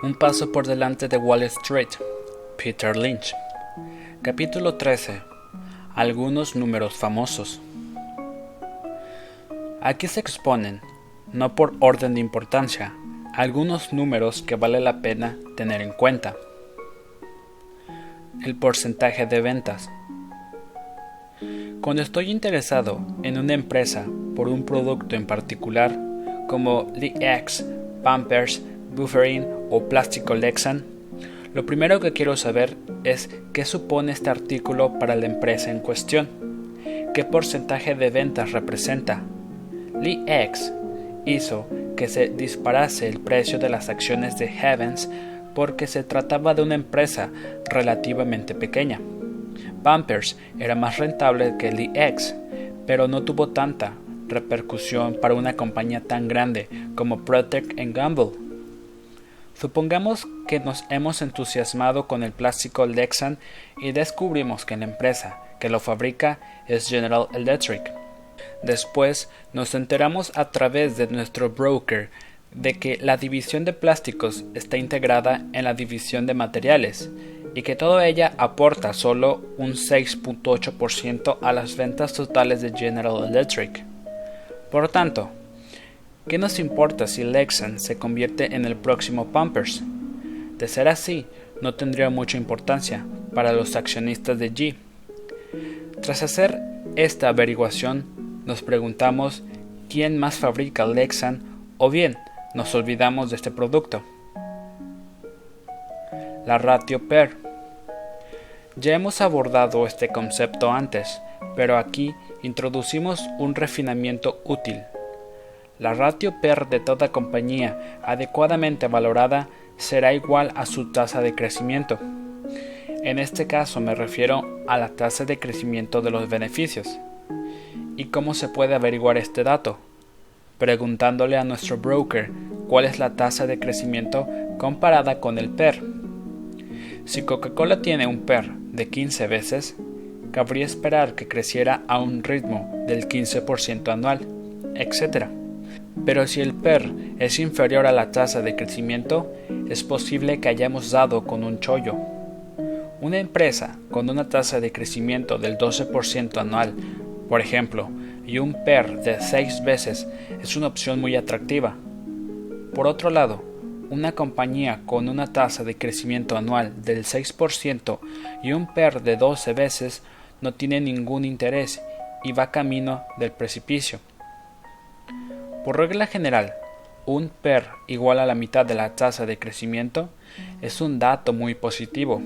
Un paso por delante de Wall Street. Peter Lynch. Capítulo 13. Algunos números famosos. Aquí se exponen, no por orden de importancia, algunos números que vale la pena tener en cuenta. El porcentaje de ventas. Cuando estoy interesado en una empresa por un producto en particular, como The X, Pampers, Buffering o Plástico Lexan, lo primero que quiero saber es qué supone este artículo para la empresa en cuestión, qué porcentaje de ventas representa. Lee X hizo que se disparase el precio de las acciones de Heavens porque se trataba de una empresa relativamente pequeña. Pampers era más rentable que Lee X, pero no tuvo tanta repercusión para una compañía tan grande como Protect Gamble Supongamos que nos hemos entusiasmado con el plástico Lexan y descubrimos que la empresa que lo fabrica es General Electric. Después nos enteramos a través de nuestro broker de que la división de plásticos está integrada en la división de materiales y que toda ella aporta solo un 6.8% a las ventas totales de General Electric. Por tanto, ¿Qué nos importa si Lexan se convierte en el próximo Pampers? De ser así, no tendría mucha importancia para los accionistas de G. Tras hacer esta averiguación, nos preguntamos quién más fabrica Lexan o bien nos olvidamos de este producto. La ratio PER. Ya hemos abordado este concepto antes, pero aquí introducimos un refinamiento útil. La ratio PER de toda compañía adecuadamente valorada será igual a su tasa de crecimiento. En este caso me refiero a la tasa de crecimiento de los beneficios. ¿Y cómo se puede averiguar este dato? Preguntándole a nuestro broker cuál es la tasa de crecimiento comparada con el PER. Si Coca-Cola tiene un PER de 15 veces, cabría esperar que creciera a un ritmo del 15% anual, etc. Pero si el PER es inferior a la tasa de crecimiento, es posible que hayamos dado con un chollo. Una empresa con una tasa de crecimiento del 12% anual, por ejemplo, y un PER de 6 veces es una opción muy atractiva. Por otro lado, una compañía con una tasa de crecimiento anual del 6% y un PER de 12 veces no tiene ningún interés y va camino del precipicio. Por regla general, un PER igual a la mitad de la tasa de crecimiento es un dato muy positivo.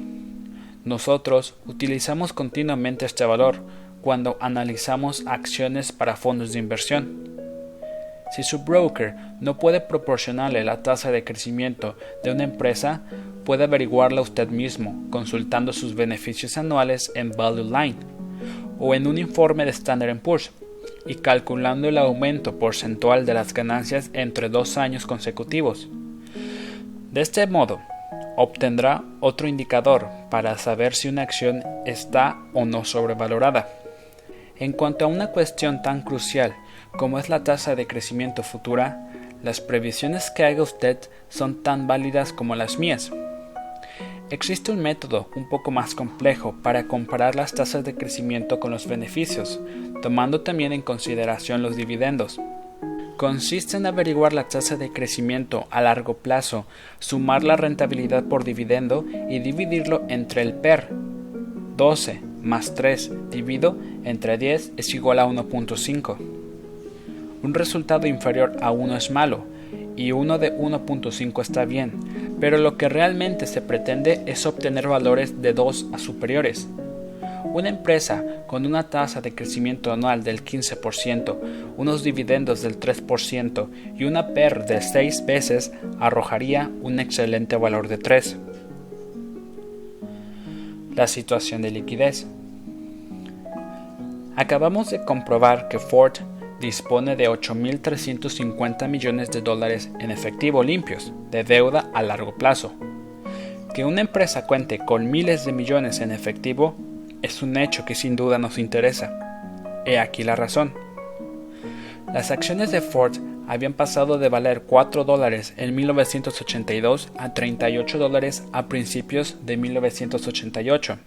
Nosotros utilizamos continuamente este valor cuando analizamos acciones para fondos de inversión. Si su broker no puede proporcionarle la tasa de crecimiento de una empresa, puede averiguarla usted mismo consultando sus beneficios anuales en Value Line o en un informe de Standard Poor's y calculando el aumento porcentual de las ganancias entre dos años consecutivos. De este modo, obtendrá otro indicador para saber si una acción está o no sobrevalorada. En cuanto a una cuestión tan crucial como es la tasa de crecimiento futura, las previsiones que haga usted son tan válidas como las mías. Existe un método un poco más complejo para comparar las tasas de crecimiento con los beneficios, tomando también en consideración los dividendos. Consiste en averiguar la tasa de crecimiento a largo plazo, sumar la rentabilidad por dividendo y dividirlo entre el PER. 12 más 3 dividido entre 10 es igual a 1.5. Un resultado inferior a 1 es malo y uno de 1.5 está bien, pero lo que realmente se pretende es obtener valores de 2 a superiores. Una empresa con una tasa de crecimiento anual del 15%, unos dividendos del 3% y una PER de 6 veces arrojaría un excelente valor de 3. La situación de liquidez. Acabamos de comprobar que Ford dispone de 8.350 millones de dólares en efectivo limpios de deuda a largo plazo. Que una empresa cuente con miles de millones en efectivo es un hecho que sin duda nos interesa. He aquí la razón. Las acciones de Ford habían pasado de valer 4 dólares en 1982 a 38 dólares a principios de 1988.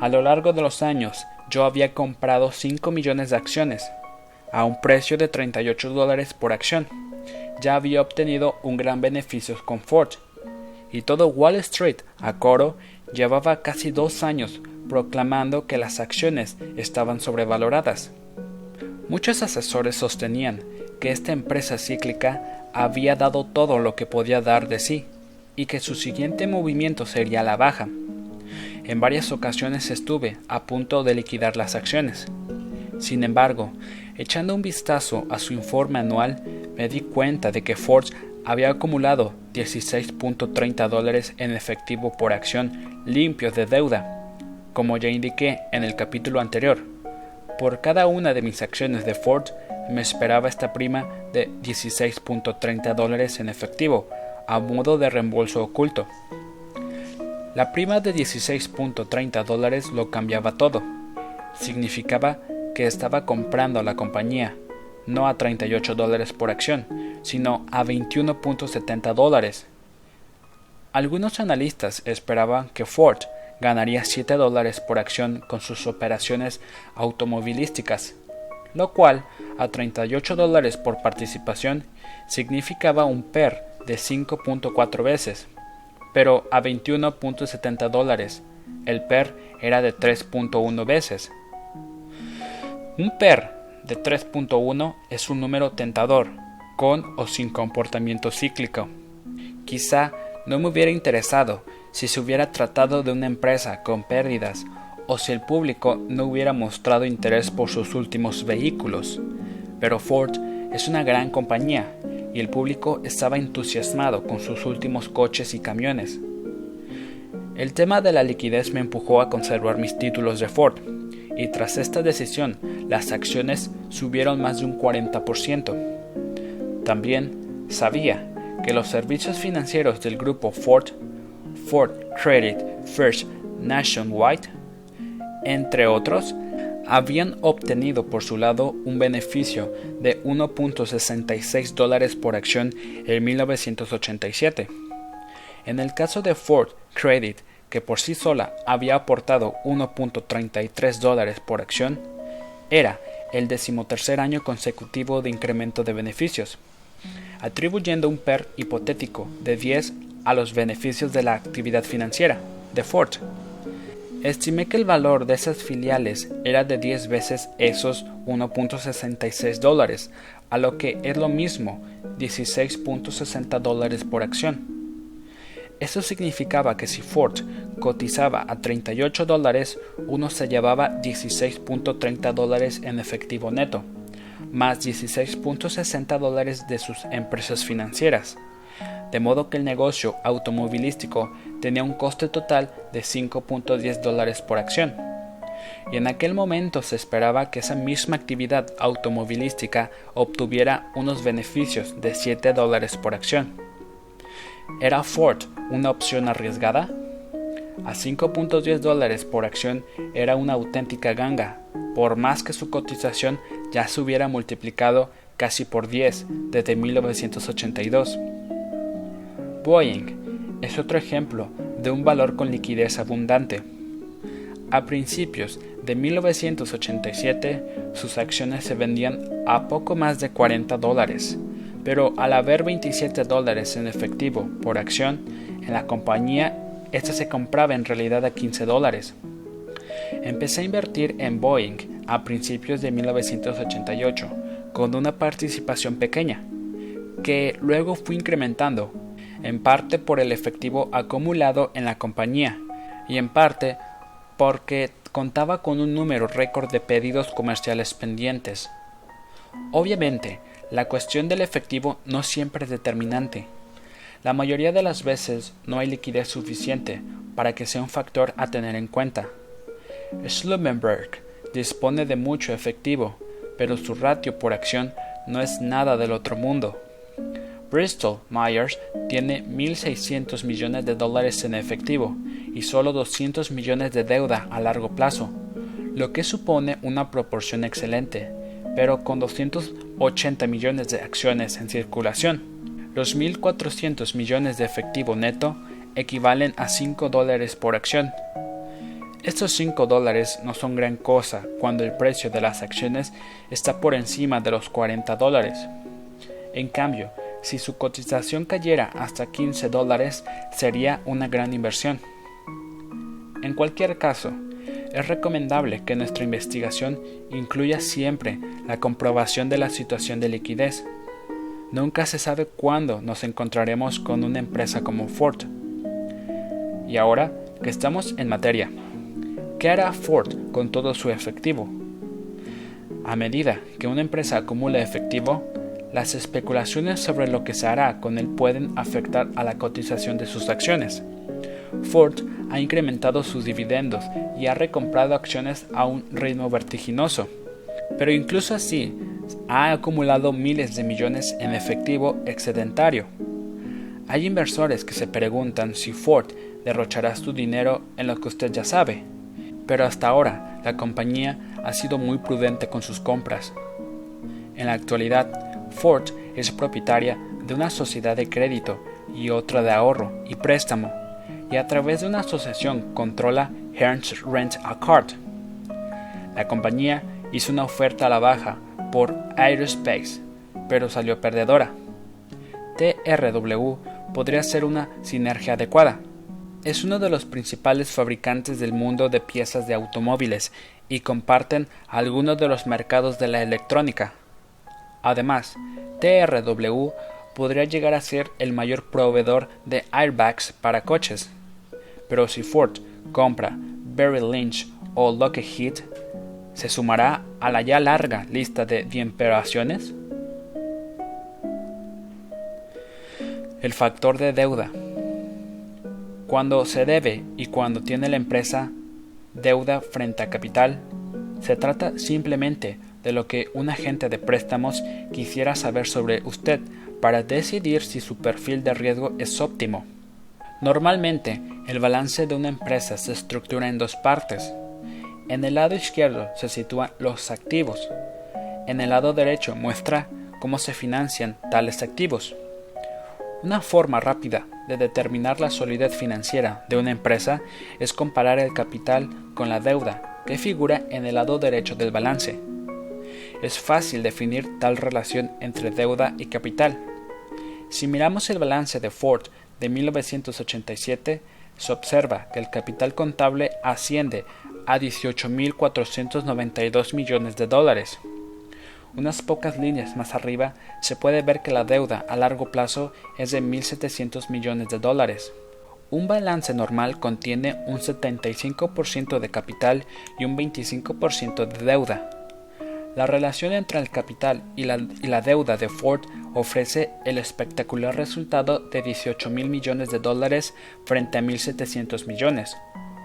A lo largo de los años, yo había comprado 5 millones de acciones, a un precio de 38 dólares por acción. Ya había obtenido un gran beneficio con Ford, y todo Wall Street, a coro, llevaba casi dos años proclamando que las acciones estaban sobrevaloradas. Muchos asesores sostenían que esta empresa cíclica había dado todo lo que podía dar de sí y que su siguiente movimiento sería la baja. En varias ocasiones estuve a punto de liquidar las acciones. Sin embargo, echando un vistazo a su informe anual, me di cuenta de que Ford había acumulado 16.30 dólares en efectivo por acción limpios de deuda, como ya indiqué en el capítulo anterior. Por cada una de mis acciones de Ford me esperaba esta prima de 16.30 dólares en efectivo, a modo de reembolso oculto. La prima de 16.30 dólares lo cambiaba todo. Significaba que estaba comprando la compañía, no a 38 dólares por acción, sino a 21.70 dólares. Algunos analistas esperaban que Ford ganaría 7 dólares por acción con sus operaciones automovilísticas, lo cual a 38 dólares por participación significaba un PER de 5.4 veces, pero a 21.70 dólares el PER era de 3.1 veces. Un PER de 3.1 es un número tentador, con o sin comportamiento cíclico. Quizá no me hubiera interesado si se hubiera tratado de una empresa con pérdidas o si el público no hubiera mostrado interés por sus últimos vehículos. Pero Ford es una gran compañía y el público estaba entusiasmado con sus últimos coches y camiones. El tema de la liquidez me empujó a conservar mis títulos de Ford, y tras esta decisión las acciones subieron más de un 40%. También sabía que los servicios financieros del grupo Ford, Ford Credit First Nationwide, entre otros, habían obtenido por su lado un beneficio de 1.66 dólares por acción en 1987. En el caso de Ford Credit, que por sí sola había aportado 1.33 dólares por acción, era el decimotercer año consecutivo de incremento de beneficios atribuyendo un PER hipotético de 10 a los beneficios de la actividad financiera de Ford. Estimé que el valor de esas filiales era de 10 veces esos 1.66 dólares, a lo que es lo mismo 16.60 dólares por acción. Eso significaba que si Ford cotizaba a 38 dólares, uno se llevaba 16.30 dólares en efectivo neto más 16.60 dólares de sus empresas financieras, de modo que el negocio automovilístico tenía un coste total de 5.10 dólares por acción. Y en aquel momento se esperaba que esa misma actividad automovilística obtuviera unos beneficios de 7 dólares por acción. ¿Era Ford una opción arriesgada? A 5.10 dólares por acción era una auténtica ganga, por más que su cotización ya se hubiera multiplicado casi por 10 desde 1982. Boeing es otro ejemplo de un valor con liquidez abundante. A principios de 1987 sus acciones se vendían a poco más de 40 dólares, pero al haber 27 dólares en efectivo por acción en la compañía, esta se compraba en realidad a 15 dólares. Empecé a invertir en Boeing a principios de 1988 con una participación pequeña, que luego fui incrementando, en parte por el efectivo acumulado en la compañía y en parte porque contaba con un número récord de pedidos comerciales pendientes. Obviamente, la cuestión del efectivo no siempre es determinante. La mayoría de las veces no hay liquidez suficiente para que sea un factor a tener en cuenta. Schlumberger dispone de mucho efectivo, pero su ratio por acción no es nada del otro mundo. Bristol Myers tiene 1.600 millones de dólares en efectivo y solo 200 millones de deuda a largo plazo, lo que supone una proporción excelente, pero con 280 millones de acciones en circulación. Los 1.400 millones de efectivo neto equivalen a 5 dólares por acción. Estos 5 dólares no son gran cosa cuando el precio de las acciones está por encima de los 40 dólares. En cambio, si su cotización cayera hasta 15 dólares sería una gran inversión. En cualquier caso, es recomendable que nuestra investigación incluya siempre la comprobación de la situación de liquidez. Nunca se sabe cuándo nos encontraremos con una empresa como Ford. Y ahora que estamos en materia, ¿qué hará Ford con todo su efectivo? A medida que una empresa acumula efectivo, las especulaciones sobre lo que se hará con él pueden afectar a la cotización de sus acciones. Ford ha incrementado sus dividendos y ha recomprado acciones a un ritmo vertiginoso. Pero incluso así, ha acumulado miles de millones en efectivo excedentario. Hay inversores que se preguntan si Ford derrochará su dinero en lo que usted ya sabe, pero hasta ahora la compañía ha sido muy prudente con sus compras. En la actualidad, Ford es propietaria de una sociedad de crédito y otra de ahorro y préstamo y a través de una asociación controla Hearns Rent a Car. La compañía hizo una oferta a la baja por Aerospace, pero salió perdedora. TRW podría ser una sinergia adecuada. Es uno de los principales fabricantes del mundo de piezas de automóviles y comparten algunos de los mercados de la electrónica. Además, TRW podría llegar a ser el mayor proveedor de airbags para coches. Pero si Ford compra Barry Lynch o Lockheed, ¿se sumará a la ya larga lista de operaciones? El factor de deuda. Cuando se debe y cuando tiene la empresa deuda frente a capital, se trata simplemente de lo que un agente de préstamos quisiera saber sobre usted para decidir si su perfil de riesgo es óptimo. Normalmente, el balance de una empresa se estructura en dos partes. En el lado izquierdo se sitúan los activos. En el lado derecho muestra cómo se financian tales activos. Una forma rápida de determinar la solidez financiera de una empresa es comparar el capital con la deuda que figura en el lado derecho del balance. Es fácil definir tal relación entre deuda y capital. Si miramos el balance de Ford de 1987, se observa que el capital contable asciende a 18.492 millones de dólares. Unas pocas líneas más arriba se puede ver que la deuda a largo plazo es de 1.700 millones de dólares. Un balance normal contiene un 75% de capital y un 25% de deuda. La relación entre el capital y la, deuda de Ford ofrece el espectacular resultado de 18 mil millones de dólares frente a 1.700 millones,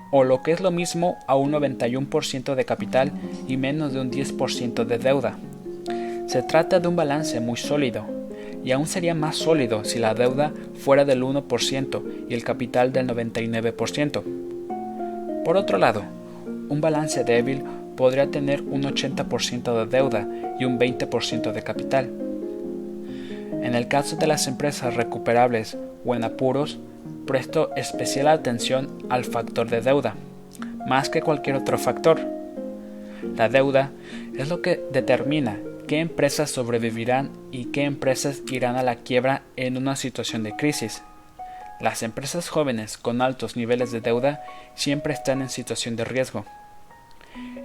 o lo que es lo mismo a un 91% de capital y menos de un 10% de deuda. Se trata de un balance muy sólido, y aún sería más sólido si la deuda fuera del 1% y el capital del 99%. Por otro lado, un balance débil podría tener un 80% de deuda y un 20% de capital. En el caso de las empresas recuperables o en apuros, presto especial atención al factor de deuda, más que cualquier otro factor. La deuda es lo que determina qué empresas sobrevivirán y qué empresas irán a la quiebra en una situación de crisis. Las empresas jóvenes con altos niveles de deuda siempre están en situación de riesgo.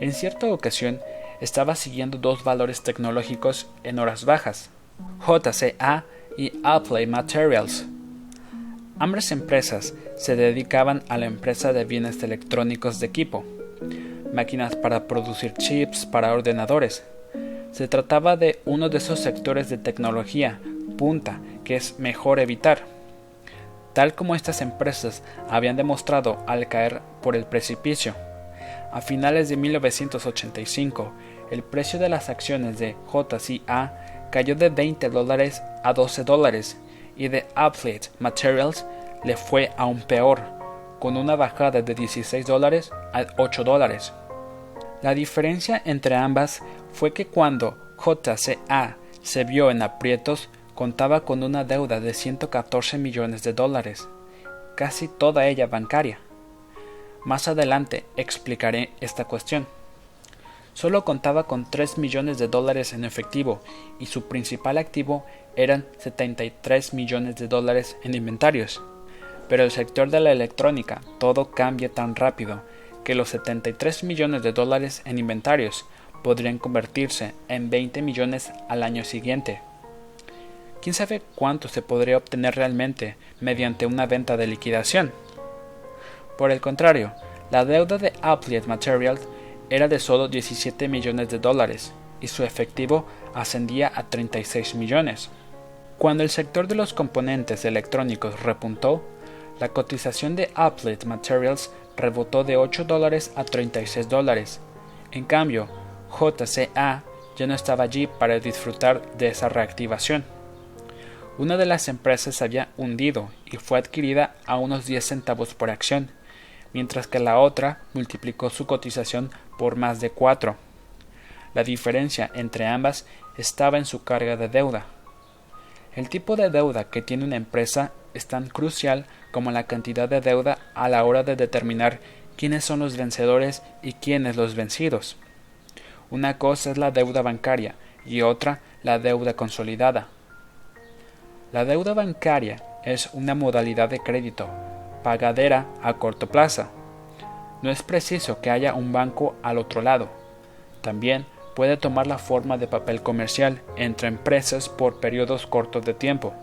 En cierta ocasión estaba siguiendo dos valores tecnológicos en horas bajas, JCA y Appley Materials. Ambas empresas se dedicaban a la empresa de bienes electrónicos de equipo, máquinas para producir chips para ordenadores. Se trataba de uno de esos sectores de tecnología punta que es mejor evitar. Tal como estas empresas habían demostrado al caer por el precipicio. A finales de 1985, el precio de las acciones de JCA cayó de 20 dólares a 12 dólares y de Applet Materials le fue aún peor, con una bajada de 16 dólares a 8 dólares. La diferencia entre ambas fue que cuando JCA se vio en aprietos, contaba con una deuda de 114 millones de dólares, casi toda ella bancaria. Más adelante explicaré esta cuestión. Solo contaba con 3 millones de dólares en efectivo y su principal activo eran 73 millones de dólares en inventarios. Pero el sector de la electrónica todo cambia tan rápido que los 73 millones de dólares en inventarios podrían convertirse en 20 millones al año siguiente. ¿Quién sabe cuánto se podría obtener realmente mediante una venta de liquidación? Por el contrario, la deuda de Applied Materials era de solo 17 millones de dólares y su efectivo ascendía a 36 millones. Cuando el sector de los componentes electrónicos repuntó, la cotización de Applied Materials rebotó de 8 dólares a 36 dólares. En cambio, JCA ya no estaba allí para disfrutar de esa reactivación. Una de las empresas se había hundido y fue adquirida a unos 10 centavos por acción, mientras que la otra multiplicó su cotización por más de 4. La diferencia entre ambas estaba en su carga de deuda. El tipo de deuda que tiene una empresa es tan crucial como la cantidad de deuda a la hora de determinar quiénes son los vencedores y quiénes los vencidos. Una cosa es la deuda bancaria y otra la deuda consolidada. La deuda bancaria es una modalidad de crédito, pagadera a corto plazo. No es preciso que haya un banco al otro lado. También puede tomar la forma de papel comercial entre empresas por periodos cortos de tiempo.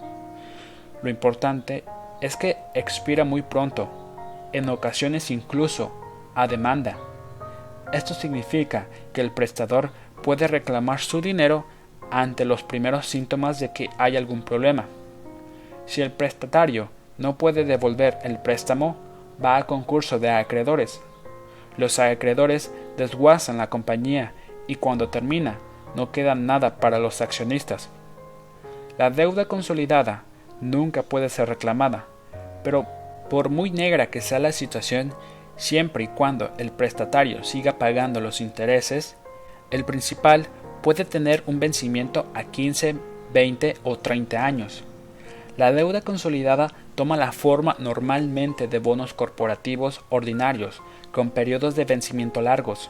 Lo importante es que expira muy pronto, en ocasiones incluso a demanda. Esto significa que el prestador puede reclamar su dinero ante los primeros síntomas de que hay algún problema. Si el prestatario no puede devolver el préstamo, va a concurso de acreedores. Los acreedores desguazan la compañía y cuando termina no queda nada para los accionistas. La deuda consolidada nunca puede ser reclamada, pero por muy negra que sea la situación, siempre y cuando el prestatario siga pagando los intereses, el principal puede tener un vencimiento a 15, 20 o 30 años. La deuda consolidada toma la forma normalmente de bonos corporativos ordinarios con periodos de vencimiento largos.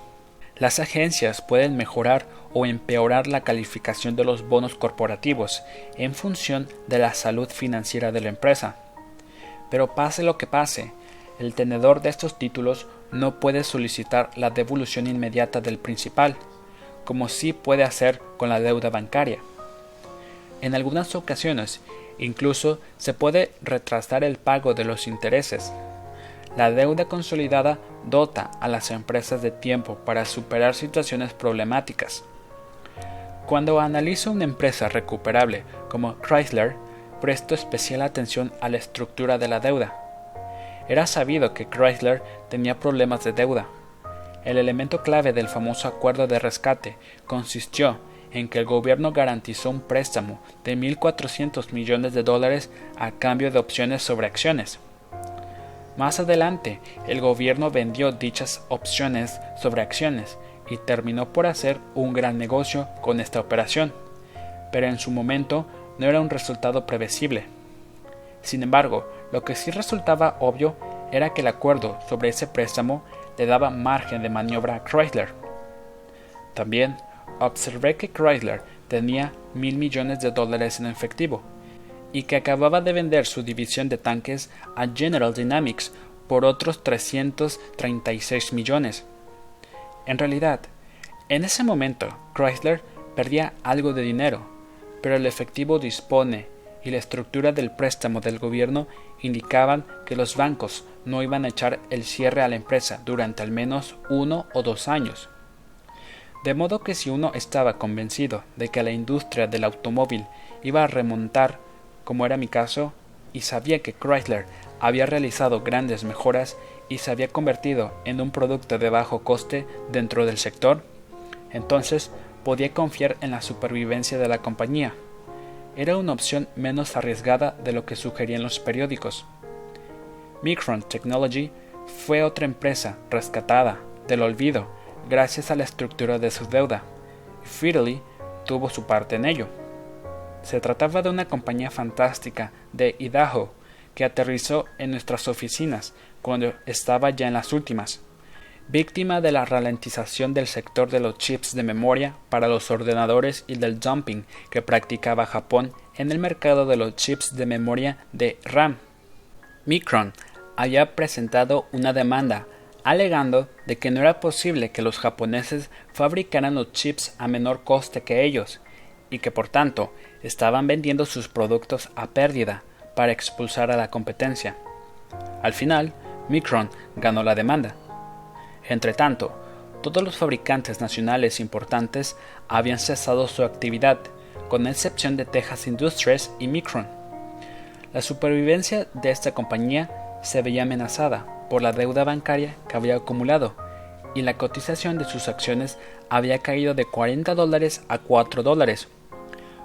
Las agencias pueden mejorar o empeorar la calificación de los bonos corporativos en función de la salud financiera de la empresa. Pero pase lo que pase, el tenedor de estos títulos no puede solicitar la devolución inmediata del principal, como sí puede hacer con la deuda bancaria. En algunas ocasiones, incluso se puede retrasar el pago de los intereses. La deuda consolidada dota a las empresas de tiempo para superar situaciones problemáticas. Cuando analizo una empresa recuperable como Chrysler, presto especial atención a la estructura de la deuda. Era sabido que Chrysler tenía problemas de deuda. El elemento clave del famoso acuerdo de rescate consistió en que el gobierno garantizó un préstamo de 1.400 millones de dólares a cambio de opciones sobre acciones. Más adelante, el gobierno vendió dichas opciones sobre acciones y terminó por hacer un gran negocio con esta operación, pero en su momento no era un resultado previsible. Sin embargo, lo que sí resultaba obvio era que el acuerdo sobre ese préstamo le daba margen de maniobra a Chrysler. También observé que Chrysler tenía mil millones de dólares en efectivo y que acababa de vender su división de tanques a General Dynamics por otros 336 millones. En realidad, en ese momento Chrysler perdía algo de dinero, pero el efectivo dispone y la estructura del préstamo del gobierno indicaban que los bancos no iban a echar el cierre a la empresa durante al menos uno o dos años. De modo que si uno estaba convencido de que la industria del automóvil iba a remontar, como era mi caso, y sabía que Chrysler había realizado grandes mejoras y se había convertido en un producto de bajo coste dentro del sector, entonces podía confiar en la supervivencia de la compañía. Era una opción menos arriesgada de lo que sugerían los periódicos. Micron Technology fue otra empresa rescatada del olvido gracias a la estructura de su deuda. Fidelity tuvo su parte en ello. Se trataba de una compañía fantástica de Idaho que aterrizó en nuestras oficinas cuando estaba ya en las últimas, víctima de la ralentización del sector de los chips de memoria para los ordenadores y del dumping que practicaba Japón en el mercado de los chips de memoria de RAM. Micron había presentado una demanda alegando de que no era posible que los japoneses fabricaran los chips a menor coste que ellos y que por tanto estaban vendiendo sus productos a pérdida para expulsar a la competencia. Al final, Micron ganó la demanda. Entretanto, todos los fabricantes nacionales importantes habían cesado su actividad, con excepción de Texas Industries y Micron. La supervivencia de esta compañía se veía amenazada por la deuda bancaria que había acumulado y la cotización de sus acciones había caído de 40 dólares a 4 dólares.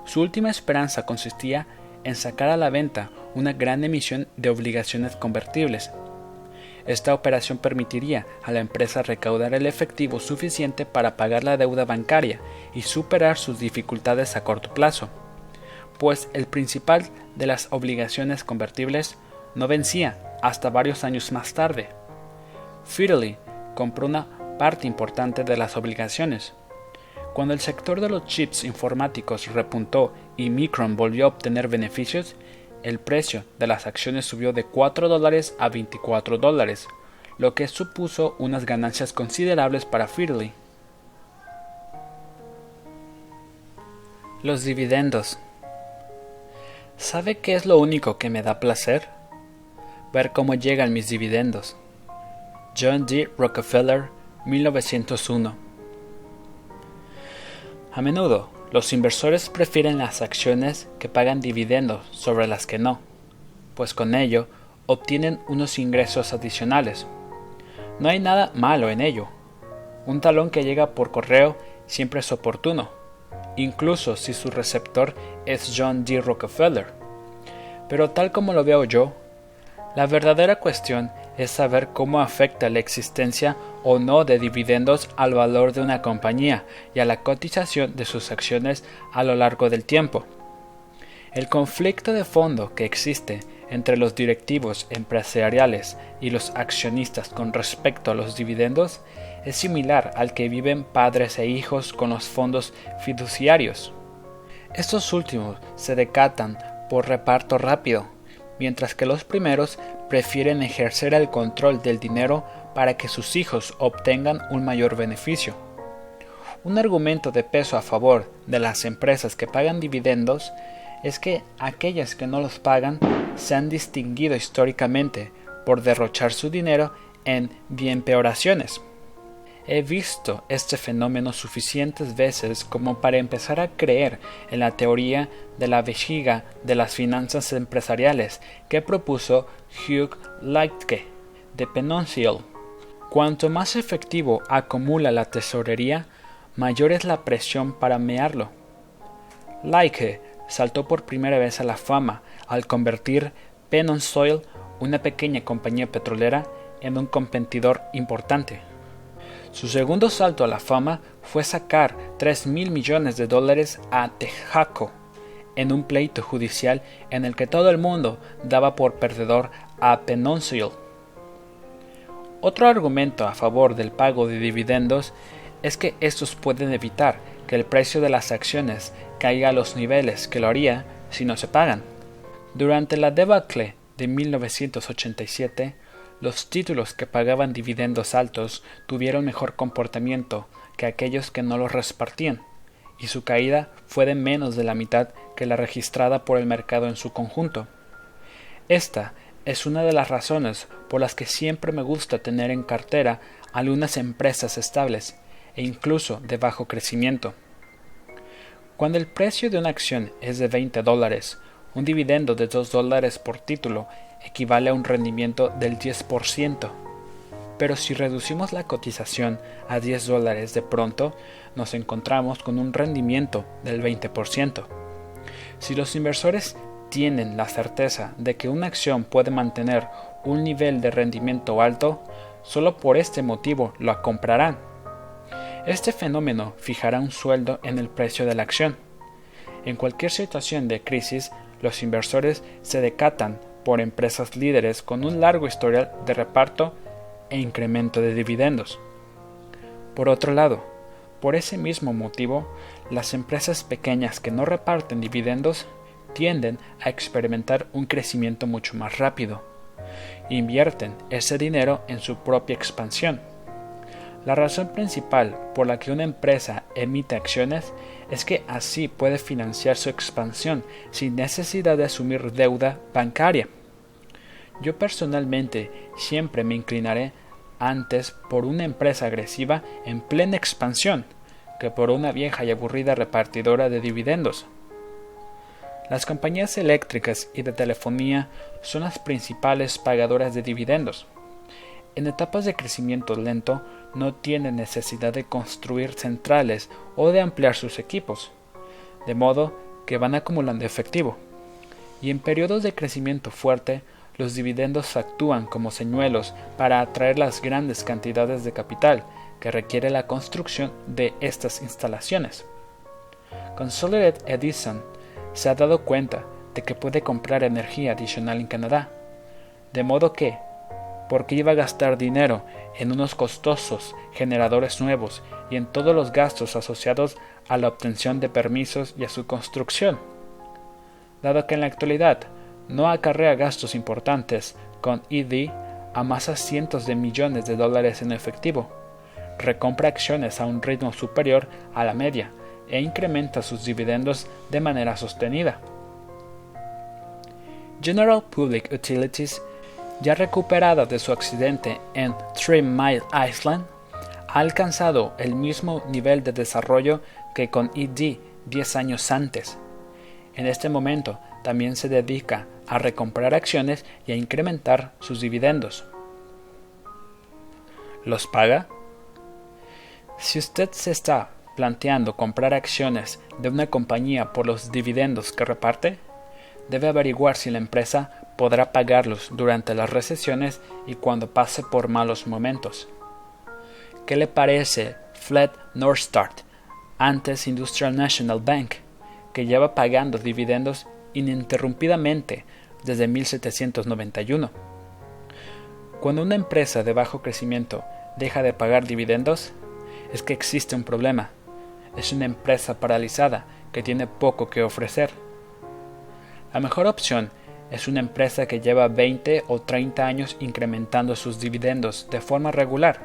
Su última esperanza consistía en sacar a la venta una gran emisión de obligaciones convertibles. Esta operación permitiría a la empresa recaudar el efectivo suficiente para pagar la deuda bancaria y superar sus dificultades a corto plazo, pues el principal de las obligaciones convertibles no vencía hasta varios años más tarde. Fidelity compró una parte importante de las obligaciones. Cuando el sector de los chips informáticos repuntó y Micron volvió a obtener beneficios, el precio de las acciones subió de 4 dólares a 24 dólares, lo que supuso unas ganancias considerables para Fidelity. Los dividendos. ¿Sabe qué es lo único que me da placer? Ver cómo llegan mis dividendos. John D. Rockefeller, 1901. A menudo, los inversores prefieren las acciones que pagan dividendos sobre las que no, pues con ello obtienen unos ingresos adicionales. No hay nada malo en ello. Un talón que llega por correo siempre es oportuno, incluso si su receptor es John D. Rockefeller. Pero tal como lo veo yo, la verdadera cuestión es saber cómo afecta la existencia o no de dividendos al valor de una compañía y a la cotización de sus acciones a lo largo del tiempo. El conflicto de fondo que existe entre los directivos empresariales y los accionistas con respecto a los dividendos es similar al que viven padres e hijos con los fondos fiduciarios. Estos últimos se decatan por reparto rápido, mientras que los primeros prefieren ejercer el control del dinero para que sus hijos obtengan un mayor beneficio. Un argumento de peso a favor de las empresas que pagan dividendos es que aquellas que no los pagan se han distinguido históricamente por derrochar su dinero en bienpeoraciones. He visto este fenómeno suficientes veces como para empezar a creer en la teoría de la vejiga de las finanzas empresariales que propuso Hugh Lightke de Penoncial. Cuanto más efectivo acumula la tesorería, mayor es la presión para mearlo. Lightke saltó por primera vez a la fama al convertir Penoncial, una pequeña compañía petrolera, en un competidor importante. Su segundo salto a la fama fue sacar 3 mil millones de dólares a Tejaco en un pleito judicial en el que todo el mundo daba por perdedor a Penoncial. Otro argumento a favor del pago de dividendos es que estos pueden evitar que el precio de las acciones caiga a los niveles que lo haría si no se pagan. Durante la debacle de 1987, los títulos que pagaban dividendos altos tuvieron mejor comportamiento que aquellos que no los repartían, y su caída fue de menos de la mitad que la registrada por el mercado en su conjunto. Esta es una de las razones por las que siempre me gusta tener en cartera algunas empresas estables e incluso de bajo crecimiento. Cuando el precio de una acción es de 20 dólares, un dividendo de 2 dólares por título equivale a un rendimiento del 10%. Pero si reducimos la cotización a 10 dólares de pronto, nos encontramos con un rendimiento del 20%. Si los inversores tienen la certeza de que una acción puede mantener un nivel de rendimiento alto, solo por este motivo la comprarán. Este fenómeno fijará un sueldo en el precio de la acción. En cualquier situación de crisis, los inversores se decatan por empresas líderes con un largo historial de reparto e incremento de dividendos. Por otro lado, por ese mismo motivo, las empresas pequeñas que no reparten dividendos tienden a experimentar un crecimiento mucho más rápido. Invierten ese dinero en su propia expansión. La razón principal por la que una empresa emite acciones es que así puede financiar su expansión sin necesidad de asumir deuda bancaria. Yo personalmente siempre me inclinaré antes por una empresa agresiva en plena expansión que por una vieja y aburrida repartidora de dividendos. Las compañías eléctricas y de telefonía son las principales pagadoras de dividendos. En etapas de crecimiento lento no tienen necesidad de construir centrales o de ampliar sus equipos, de modo que van acumulando efectivo. Y en periodos de crecimiento fuerte los dividendos actúan como señuelos para atraer las grandes cantidades de capital que requiere la construcción de estas instalaciones. Consolidated Edison se ha dado cuenta de que puede comprar energía adicional en Canadá, de modo que, porque iba a gastar dinero en unos costosos generadores nuevos y en todos los gastos asociados a la obtención de permisos y a su construcción. Dado que en la actualidad no acarrea gastos importantes con ED, amasa cientos de millones de dólares en efectivo, recompra acciones a un ritmo superior a la media e incrementa sus dividendos de manera sostenida. General Public Utilities, ya recuperada de su accidente en Three Mile Island, ha alcanzado el mismo nivel de desarrollo que con ED 10 años antes. En este momento también se dedica a recomprar acciones y a incrementar sus dividendos. ¿Los paga? Si usted se está planteando comprar acciones de una compañía por los dividendos que reparte, debe averiguar si la empresa podrá pagarlos durante las recesiones y cuando pase por malos momentos. ¿Qué le parece Flat North Start, antes Industrial National Bank, que lleva pagando dividendos ininterrumpidamente desde 1791. Cuando una empresa de bajo crecimiento deja de pagar dividendos, es que existe un problema. Es una empresa paralizada que tiene poco que ofrecer. La mejor opción es una empresa que lleva 20 o 30 años incrementando sus dividendos de forma regular.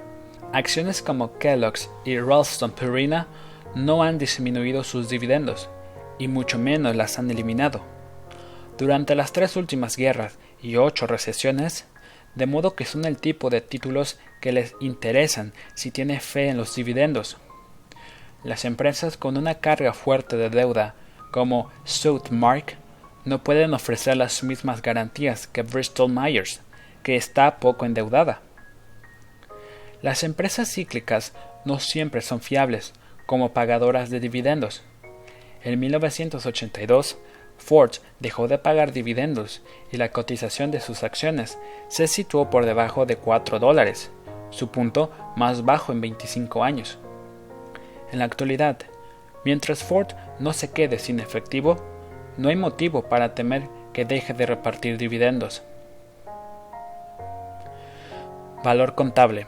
Acciones como Kellogg's y Ralston Purina no han disminuido sus dividendos, y mucho menos las han eliminado durante las tres últimas guerras y ocho recesiones, de modo que son el tipo de títulos que les interesan si tiene fe en los dividendos. Las empresas con una carga fuerte de deuda, como Southmark, no pueden ofrecer las mismas garantías que Bristol Myers, que está poco endeudada. Las empresas cíclicas no siempre son fiables como pagadoras de dividendos. En 1982, Ford dejó de pagar dividendos y la cotización de sus acciones se situó por debajo de 4 dólares, su punto más bajo en 25 años. En la actualidad, mientras Ford no se quede sin efectivo, no hay motivo para temer que deje de repartir dividendos. Valor contable.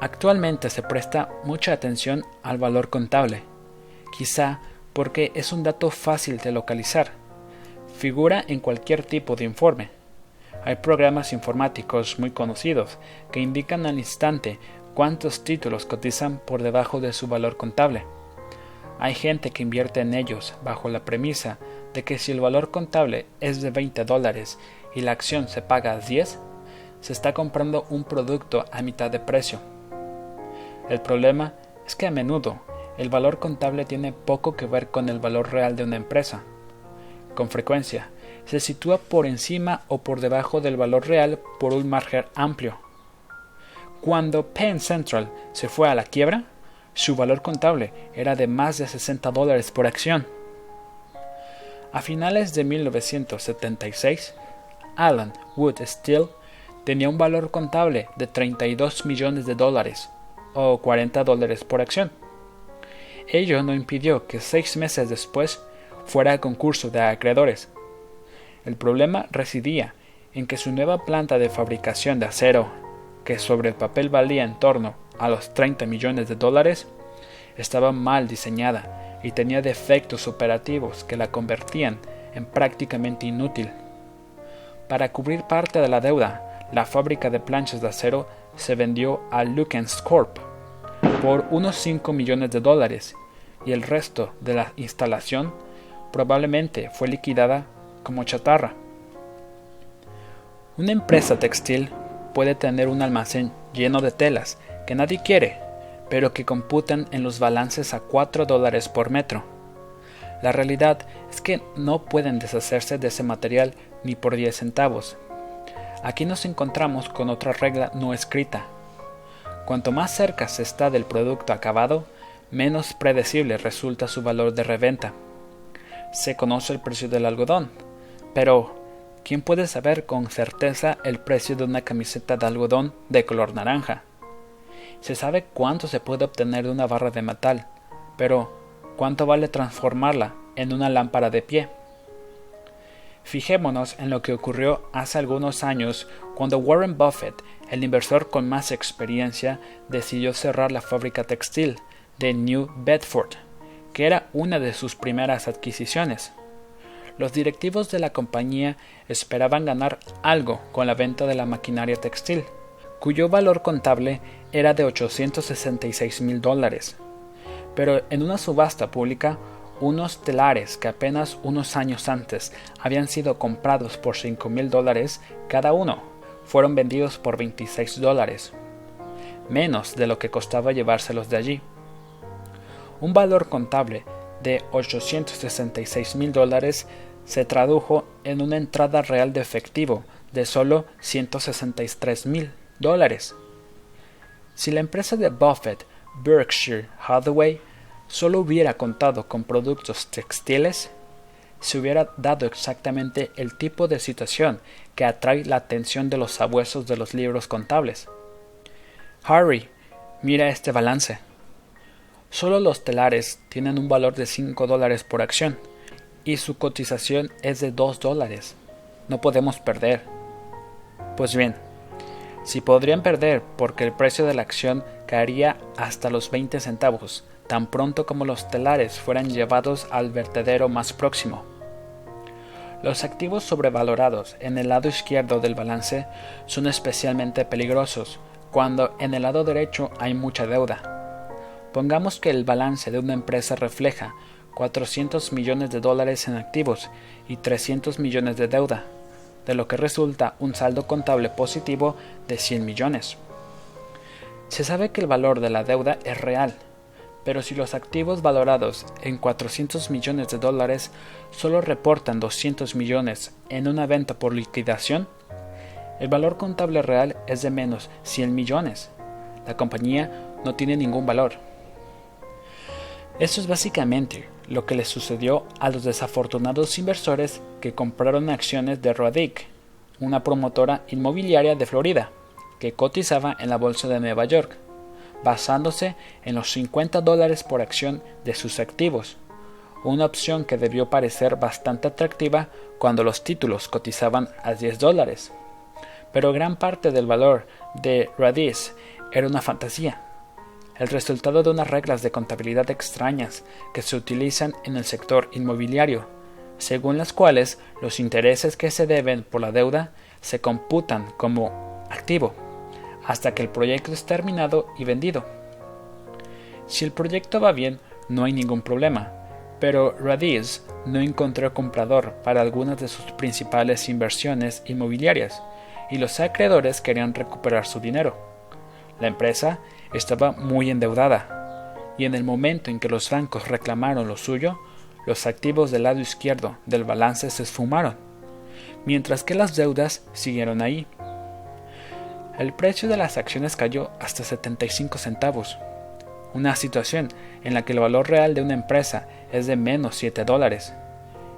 Actualmente se presta mucha atención al valor contable, quizá porque es un dato fácil de localizar. Figura en cualquier tipo de informe. Hay programas informáticos muy conocidos que indican al instante cuántos títulos cotizan por debajo de su valor contable. Hay gente que invierte en ellos bajo la premisa de que si el valor contable es de 20 dólares y la acción se paga 10, se está comprando un producto a mitad de precio. El problema es que a menudo el valor contable tiene poco que ver con el valor real de una empresa. Con frecuencia, se sitúa por encima o por debajo del valor real por un margen amplio. Cuando Penn Central se fue a la quiebra, su valor contable era de más de 60 dólares por acción. A finales de 1976, Alan Wood Steel tenía un valor contable de 32 millones de dólares o 40 dólares por acción. Ello no impidió que seis meses después fuera a concurso de acreedores. El problema residía en que su nueva planta de fabricación de acero, que sobre el papel valía en torno a los 30 millones de dólares, estaba mal diseñada y tenía defectos operativos que la convertían en prácticamente inútil. Para cubrir parte de la deuda, la fábrica de planchas de acero se vendió a Lukens Corp por unos 5 millones de dólares y el resto de la instalación probablemente fue liquidada como chatarra. Una empresa textil puede tener un almacén lleno de telas nadie quiere, pero que computan en los balances a 4 dólares por metro. La realidad es que no pueden deshacerse de ese material ni por 10 centavos. Aquí nos encontramos con otra regla no escrita. Cuanto más cerca se está del producto acabado, menos predecible resulta su valor de reventa. Se conoce el precio del algodón, pero ¿quién puede saber con certeza el precio de una camiseta de algodón de color naranja? Se sabe cuánto se puede obtener de una barra de metal, pero ¿cuánto vale transformarla en una lámpara de pie? Fijémonos en lo que ocurrió hace algunos años cuando Warren Buffett, el inversor con más experiencia, decidió cerrar la fábrica textil de New Bedford, que era una de sus primeras adquisiciones. Los directivos de la compañía esperaban ganar algo con la venta de la maquinaria textil, cuyo valor contable era de 866 mil dólares. Pero en una subasta pública, unos telares que apenas unos años antes habían sido comprados por 5 mil dólares cada uno, fueron vendidos por 26 dólares, menos de lo que costaba llevárselos de allí. Un valor contable de 866 mil dólares se tradujo en una entrada real de efectivo de solo 163 mil dólares. Si la empresa de Buffett, Berkshire Hathaway, solo hubiera contado con productos textiles, se hubiera dado exactamente el tipo de situación que atrae la atención de los sabuesos de los libros contables. Harry, mira este balance. Solo los telares tienen un valor de 5 dólares por acción y su cotización es de 2 dólares. No podemos perder. Pues bien, si podrían perder porque el precio de la acción caería hasta los 20 centavos, tan pronto como los telares fueran llevados al vertedero más próximo. Los activos sobrevalorados en el lado izquierdo del balance son especialmente peligrosos cuando en el lado derecho hay mucha deuda. Pongamos que el balance de una empresa refleja 400 millones de dólares en activos y 300 millones de deuda, de lo que resulta un saldo contable positivo de 100 millones. Se sabe que el valor de la deuda es real pero si los activos valorados en 400 millones de dólares solo reportan 200 millones en una venta por liquidación, el valor contable real es de menos 100 millones. La compañía no tiene ningún valor. Esto es básicamente lo que le sucedió a los desafortunados inversores que compraron acciones de Rodick, una promotora inmobiliaria de Florida, que cotizaba en la bolsa de Nueva York basándose en los 50 dólares por acción de sus activos, una opción que debió parecer bastante atractiva cuando los títulos cotizaban a 10 dólares. Pero gran parte del valor de Radiz era una fantasía, el resultado de unas reglas de contabilidad extrañas que se utilizan en el sector inmobiliario, según las cuales los intereses que se deben por la deuda se computan como activo hasta que el proyecto es terminado y vendido. Si el proyecto va bien, no hay ningún problema, pero Radiz no encontró comprador para algunas de sus principales inversiones inmobiliarias y los acreedores querían recuperar su dinero. La empresa estaba muy endeudada y en el momento en que los bancos reclamaron lo suyo, los activos del lado izquierdo del balance se esfumaron, mientras que las deudas siguieron ahí el precio de las acciones cayó hasta 75 centavos, una situación en la que el valor real de una empresa es de menos 7 dólares.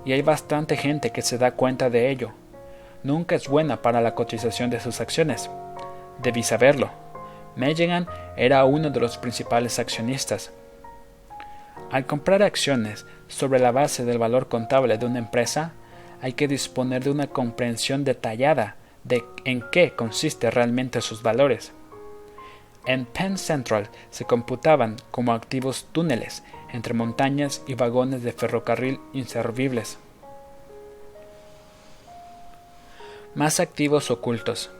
Y hay bastante gente que se da cuenta de ello. Nunca es buena para la cotización de sus acciones. Debí saberlo. Melligan era uno de los principales accionistas. Al comprar acciones sobre la base del valor contable de una empresa, hay que disponer de una comprensión detallada de en qué consiste realmente sus valores. En Penn Central se computaban como activos túneles entre montañas y vagones de ferrocarril inservibles. Más activos ocultos.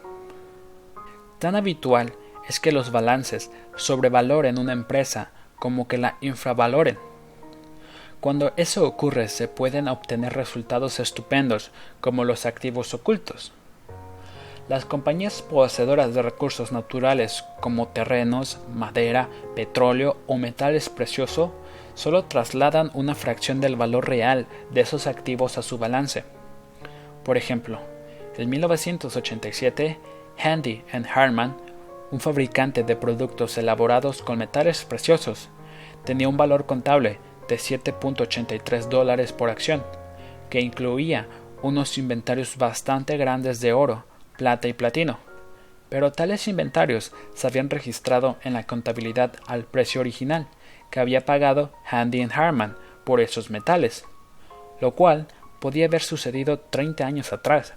Tan habitual es que los balances sobrevaloren una empresa como que la infravaloren. Cuando eso ocurre se pueden obtener resultados estupendos como los activos ocultos. Las compañías poseedoras de recursos naturales como terrenos, madera, petróleo o metales preciosos solo trasladan una fracción del valor real de esos activos a su balance. Por ejemplo, en 1987, Handy Harman, un fabricante de productos elaborados con metales preciosos, tenía un valor contable de 7.83 dólares por acción, que incluía unos inventarios bastante grandes de oro, plata y platino, pero tales inventarios se habían registrado en la contabilidad al precio original que había pagado Handy Harman por esos metales, lo cual podía haber sucedido 30 años atrás.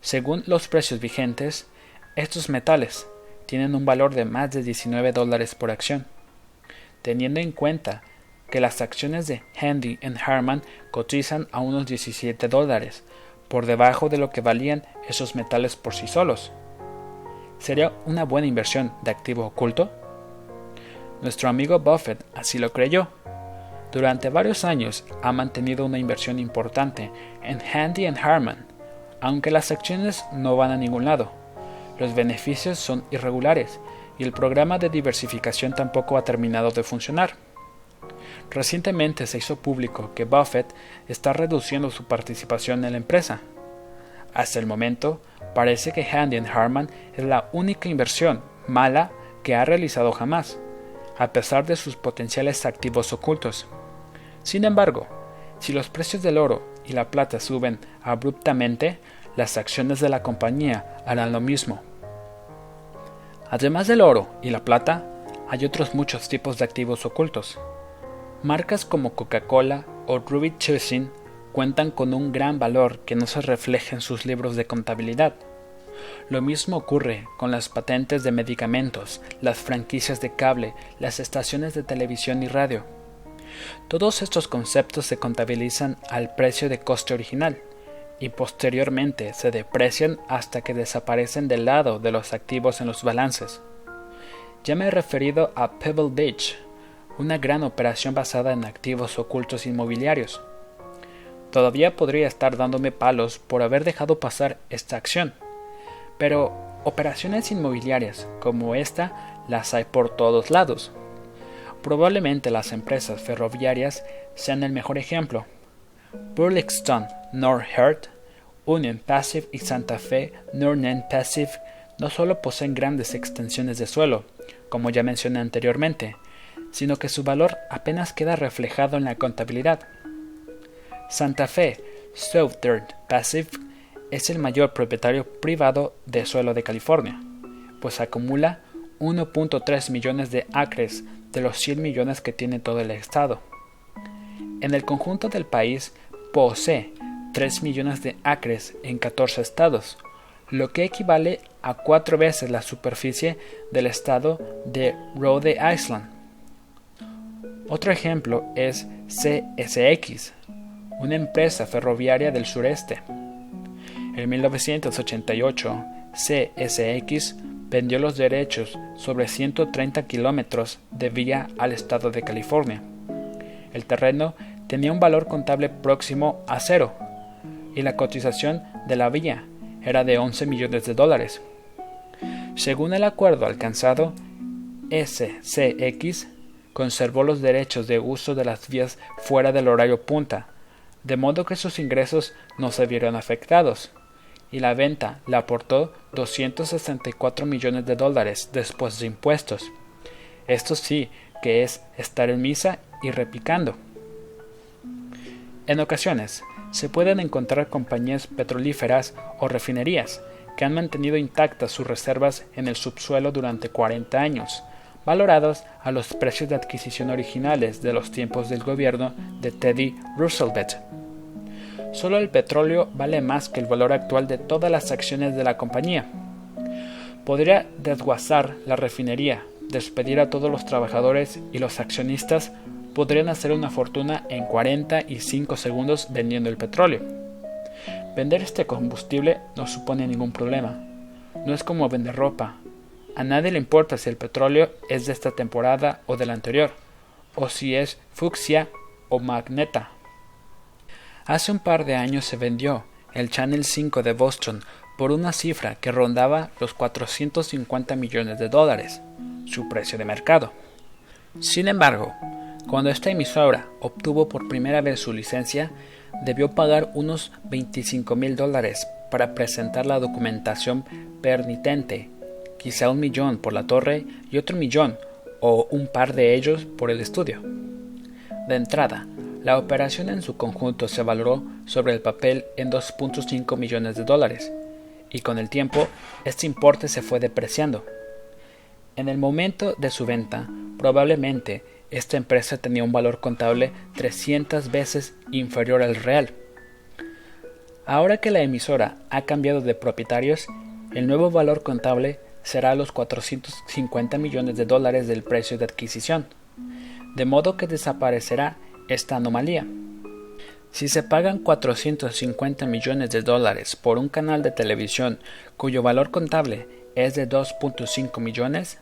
Según los precios vigentes, estos metales tienen un valor de más de 19 dólares por acción. Teniendo en cuenta que las acciones de Handy Harman cotizan a unos 17 dólares, por debajo de lo que valían esos metales por sí solos. ¿Sería una buena inversión de activo oculto? Nuestro amigo Buffett así lo creyó. Durante varios años ha mantenido una inversión importante en Handy Harman, aunque las acciones no van a ningún lado. Los beneficios son irregulares y el programa de diversificación tampoco ha terminado de funcionar. Recientemente se hizo público que Buffett está reduciendo su participación en la empresa. Hasta el momento, parece que Handy Harman es la única inversión mala que ha realizado jamás, a pesar de sus potenciales activos ocultos. Sin embargo, si los precios del oro y la plata suben abruptamente, las acciones de la compañía harán lo mismo. Además del oro y la plata, hay otros muchos tipos de activos ocultos. Marcas como Coca-Cola o Ruby Choosing cuentan con un gran valor que no se refleja en sus libros de contabilidad. Lo mismo ocurre con las patentes de medicamentos, las franquicias de cable, las estaciones de televisión y radio. Todos estos conceptos se contabilizan al precio de coste original y posteriormente se deprecian hasta que desaparecen del lado de los activos en los balances. Ya me he referido a Pebble Beach, una gran operación basada en activos ocultos inmobiliarios. Todavía podría estar dándome palos por haber dejado pasar esta acción, pero operaciones inmobiliarias como esta las hay por todos lados. Probablemente las empresas ferroviarias sean el mejor ejemplo. Burlington Northern, Union Pacific y Santa Fe Northern Pacific no solo poseen grandes extensiones de suelo, como ya mencioné anteriormente, sino que su valor apenas queda reflejado en la contabilidad. Santa Fe Southern Pacific es el mayor propietario privado de suelo de California, pues acumula 1.3 millones de acres de los 100 millones que tiene todo el estado. En el conjunto del país posee 3 millones de acres en 14 estados, lo que equivale a cuatro veces la superficie del estado de Rhode Island. Otro ejemplo es CSX, una empresa ferroviaria del sureste. En 1988, CSX vendió los derechos sobre 130 kilómetros de vía al estado de California. El terreno tenía un valor contable próximo a cero y la cotización de la vía era de 11 millones de dólares. Según el acuerdo alcanzado, SCX conservó los derechos de uso de las vías fuera del horario punta, de modo que sus ingresos no se vieron afectados, y la venta le aportó 264 millones de dólares después de impuestos. Esto sí que es estar en misa y replicando. En ocasiones, se pueden encontrar compañías petrolíferas o refinerías que han mantenido intactas sus reservas en el subsuelo durante 40 años, valorados a los precios de adquisición originales de los tiempos del gobierno de Teddy Roosevelt. Solo el petróleo vale más que el valor actual de todas las acciones de la compañía. Podría desguazar la refinería, despedir a todos los trabajadores y los accionistas podrían hacer una fortuna en 45 segundos vendiendo el petróleo. Vender este combustible no supone ningún problema. No es como vender ropa. A nadie le importa si el petróleo es de esta temporada o de la anterior, o si es fucsia o magneta. Hace un par de años se vendió el Channel 5 de Boston por una cifra que rondaba los 450 millones de dólares, su precio de mercado. Sin embargo, cuando esta emisora obtuvo por primera vez su licencia, debió pagar unos 25 mil dólares para presentar la documentación permitente, quizá un millón por la torre y otro millón o un par de ellos por el estudio. De entrada, la operación en su conjunto se valoró sobre el papel en 2.5 millones de dólares, y con el tiempo este importe se fue depreciando. En el momento de su venta, probablemente esta empresa tenía un valor contable 300 veces inferior al real. Ahora que la emisora ha cambiado de propietarios, el nuevo valor contable será los 450 millones de dólares del precio de adquisición, de modo que desaparecerá esta anomalía. Si se pagan 450 millones de dólares por un canal de televisión cuyo valor contable es de 2.5 millones,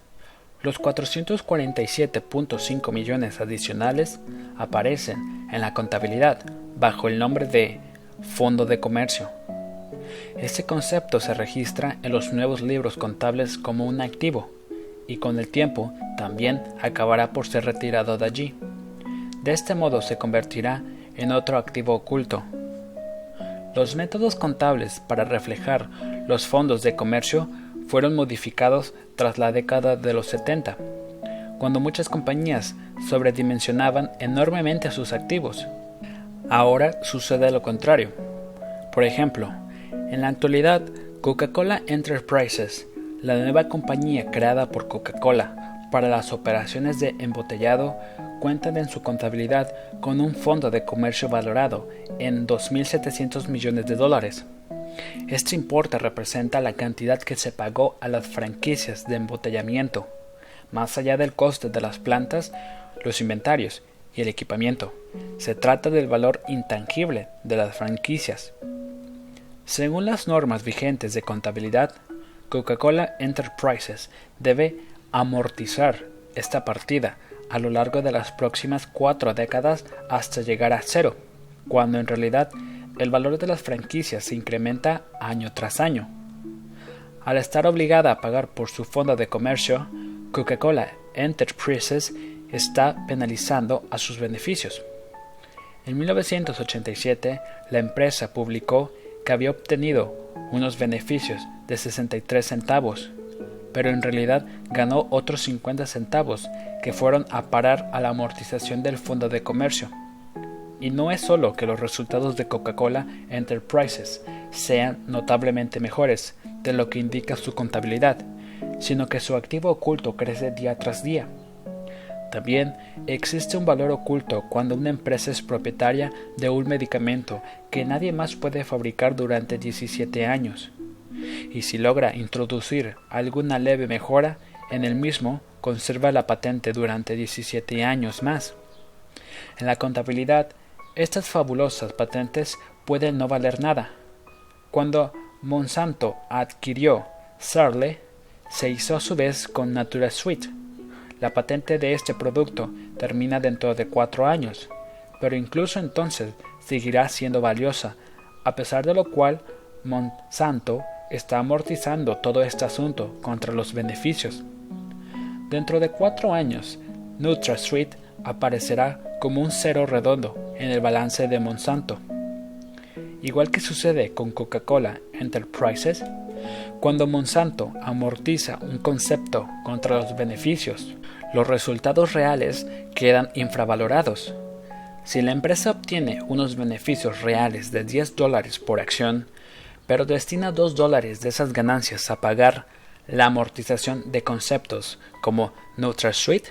los 447.5 millones adicionales aparecen en la contabilidad bajo el nombre de Fondo de Comercio. Este concepto se registra en los nuevos libros contables como un activo y con el tiempo también acabará por ser retirado de allí. De este modo se convertirá en otro activo oculto. Los métodos contables para reflejar los fondos de comercio fueron modificados tras la década de los 70, cuando muchas compañías sobredimensionaban enormemente sus activos. Ahora sucede lo contrario. Por ejemplo, en la actualidad, Coca-Cola Enterprises, la nueva compañía creada por Coca-Cola para las operaciones de embotellado, cuentan en su contabilidad con un fondo de comercio valorado en 2.700 millones de dólares. Este importe representa la cantidad que se pagó a las franquicias de embotellamiento, más allá del coste de las plantas, los inventarios y el equipamiento. Se trata del valor intangible de las franquicias. Según las normas vigentes de contabilidad, Coca-Cola Enterprises debe amortizar esta partida a lo largo de las próximas cuatro décadas hasta llegar a cero, cuando en realidad el valor de las franquicias se incrementa año tras año. Al estar obligada a pagar por su fondo de comercio, Coca-Cola Enterprises está penalizando a sus beneficios. En 1987, la empresa publicó que había obtenido unos beneficios de 63 centavos, pero en realidad ganó otros 50 centavos que fueron a parar a la amortización del fondo de comercio. Y no es solo que los resultados de Coca-Cola Enterprises sean notablemente mejores de lo que indica su contabilidad, sino que su activo oculto crece día tras día. También existe un valor oculto cuando una empresa es propietaria de un medicamento que nadie más puede fabricar durante 17 años. Y si logra introducir alguna leve mejora en el mismo, conserva la patente durante 17 años más. En la contabilidad estas fabulosas patentes pueden no valer nada. Cuando Monsanto adquirió Sarle, se hizo a su vez con Natura Sweet. La patente de este producto termina dentro de cuatro años, pero incluso entonces seguirá siendo valiosa, a pesar de lo cual Monsanto está amortizando todo este asunto contra los beneficios. Dentro de cuatro años, NutraSweet aparecerá como un cero redondo en el balance de Monsanto. Igual que sucede con Coca-Cola Enterprises, cuando Monsanto amortiza un concepto contra los beneficios, los resultados reales quedan infravalorados. Si la empresa obtiene unos beneficios reales de 10 dólares por acción, pero destina dos dólares de esas ganancias a pagar la amortización de conceptos como NutraSuite,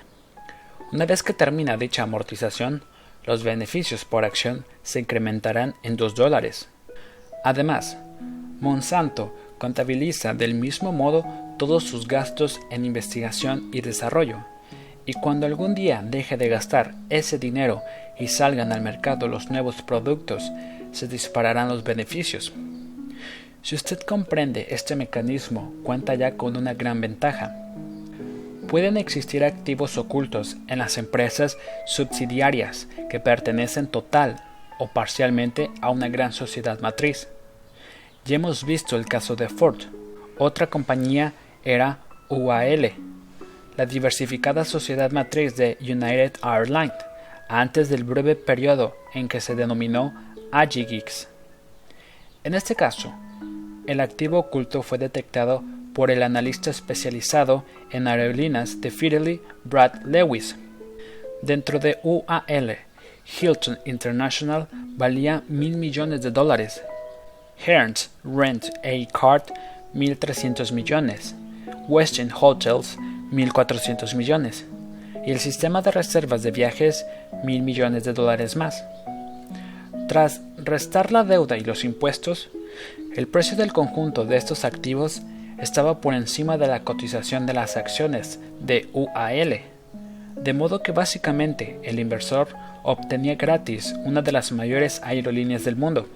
una vez que termina dicha amortización, los beneficios por acción se incrementarán en 2 dólares. Además, Monsanto contabiliza del mismo modo todos sus gastos en investigación y desarrollo, y cuando algún día deje de gastar ese dinero y salgan al mercado los nuevos productos, se dispararán los beneficios. Si usted comprende este mecanismo, cuenta ya con una gran ventaja. Pueden existir activos ocultos en las empresas subsidiarias que pertenecen total o parcialmente a una gran sociedad matriz. Ya hemos visto el caso de Ford. Otra compañía era UAL, la diversificada sociedad matriz de United Airlines, antes del breve periodo en que se denominó Agigix. En este caso, el activo oculto fue detectado por el analista especializado en aerolíneas de Fidelity Brad Lewis. Dentro de UAL, Hilton International valía mil millones de dólares Hearns Rent a Car 1.300 millones, Westin Hotels 1.400 millones y el sistema de reservas de viajes 1.000 millones de dólares más. Tras restar la deuda y los impuestos, el precio del conjunto de estos activos estaba por encima de la cotización de las acciones de UAL, de modo que básicamente el inversor obtenía gratis una de las mayores aerolíneas del mundo.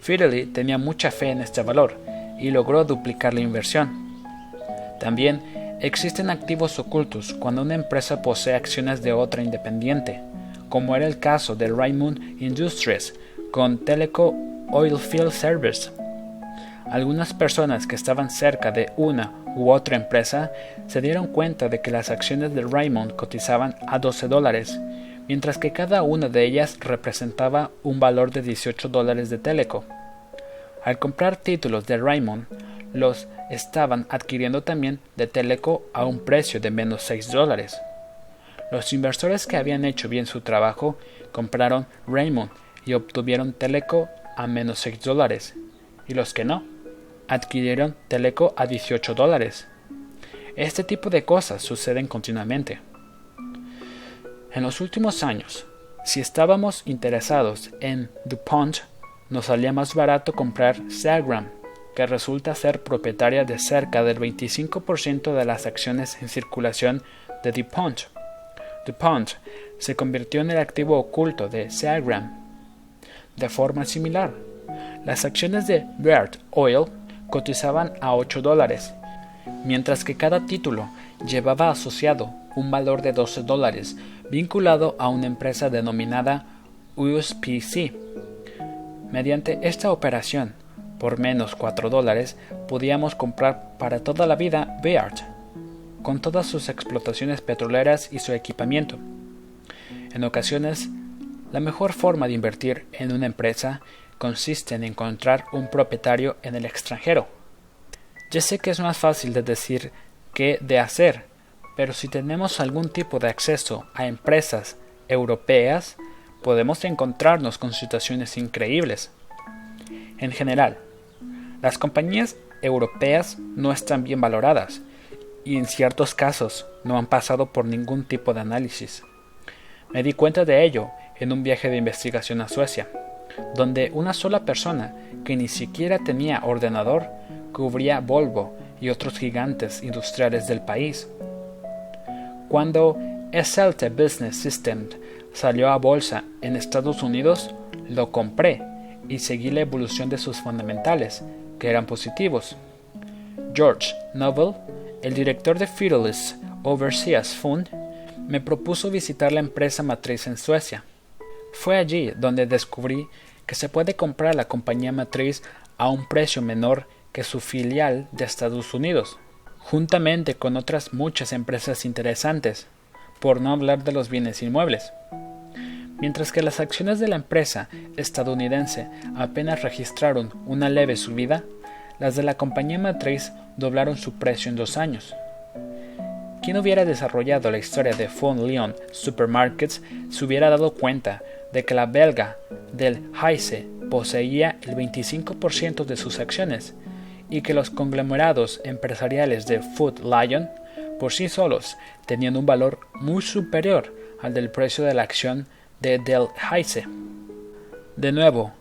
Fidelity tenía mucha fe en este valor y logró duplicar la inversión. También existen activos ocultos cuando una empresa posee acciones de otra independiente, como era el caso de Raymond Industries con Teleco Oilfield Service. Algunas personas que estaban cerca de una u otra empresa se dieron cuenta de que las acciones de Raymond cotizaban a 12 dólares mientras que cada una de ellas representaba un valor de 18 dólares de Teleco. Al comprar títulos de Raymond, los estaban adquiriendo también de Teleco a un precio de menos 6 dólares. Los inversores que habían hecho bien su trabajo compraron Raymond y obtuvieron Teleco a menos 6 dólares, y los que no, adquirieron Teleco a 18 dólares. Este tipo de cosas suceden continuamente. En los últimos años, si estábamos interesados en DuPont, nos salía más barato comprar Sagram, que resulta ser propietaria de cerca del 25% de las acciones en circulación de DuPont. DuPont se convirtió en el activo oculto de Sagram. De forma similar, las acciones de Beard Oil cotizaban a 8 dólares, mientras que cada título llevaba asociado un valor de 12 dólares vinculado a una empresa denominada USPC. Mediante esta operación, por menos 4 dólares, podíamos comprar para toda la vida Beard, con todas sus explotaciones petroleras y su equipamiento. En ocasiones, la mejor forma de invertir en una empresa consiste en encontrar un propietario en el extranjero. Ya sé que es más fácil de decir que de hacer, pero si tenemos algún tipo de acceso a empresas europeas, podemos encontrarnos con situaciones increíbles. En general, las compañías europeas no están bien valoradas y en ciertos casos no han pasado por ningún tipo de análisis. Me di cuenta de ello en un viaje de investigación a Suecia, donde una sola persona que ni siquiera tenía ordenador cubría Volvo y otros gigantes industriales del país cuando SLT Business System salió a bolsa en Estados Unidos, lo compré y seguí la evolución de sus fundamentales, que eran positivos. George Noble, el director de Fidelis Overseas Fund, me propuso visitar la empresa matriz en Suecia. Fue allí donde descubrí que se puede comprar la compañía matriz a un precio menor que su filial de Estados Unidos juntamente con otras muchas empresas interesantes, por no hablar de los bienes inmuebles. Mientras que las acciones de la empresa estadounidense apenas registraron una leve subida, las de la compañía matriz doblaron su precio en dos años. Quien hubiera desarrollado la historia de Fond Leon Supermarkets se hubiera dado cuenta de que la belga del Heise poseía el 25% de sus acciones y que los conglomerados empresariales de Food Lion por sí solos tenían un valor muy superior al del precio de la acción de Delhaize. De nuevo,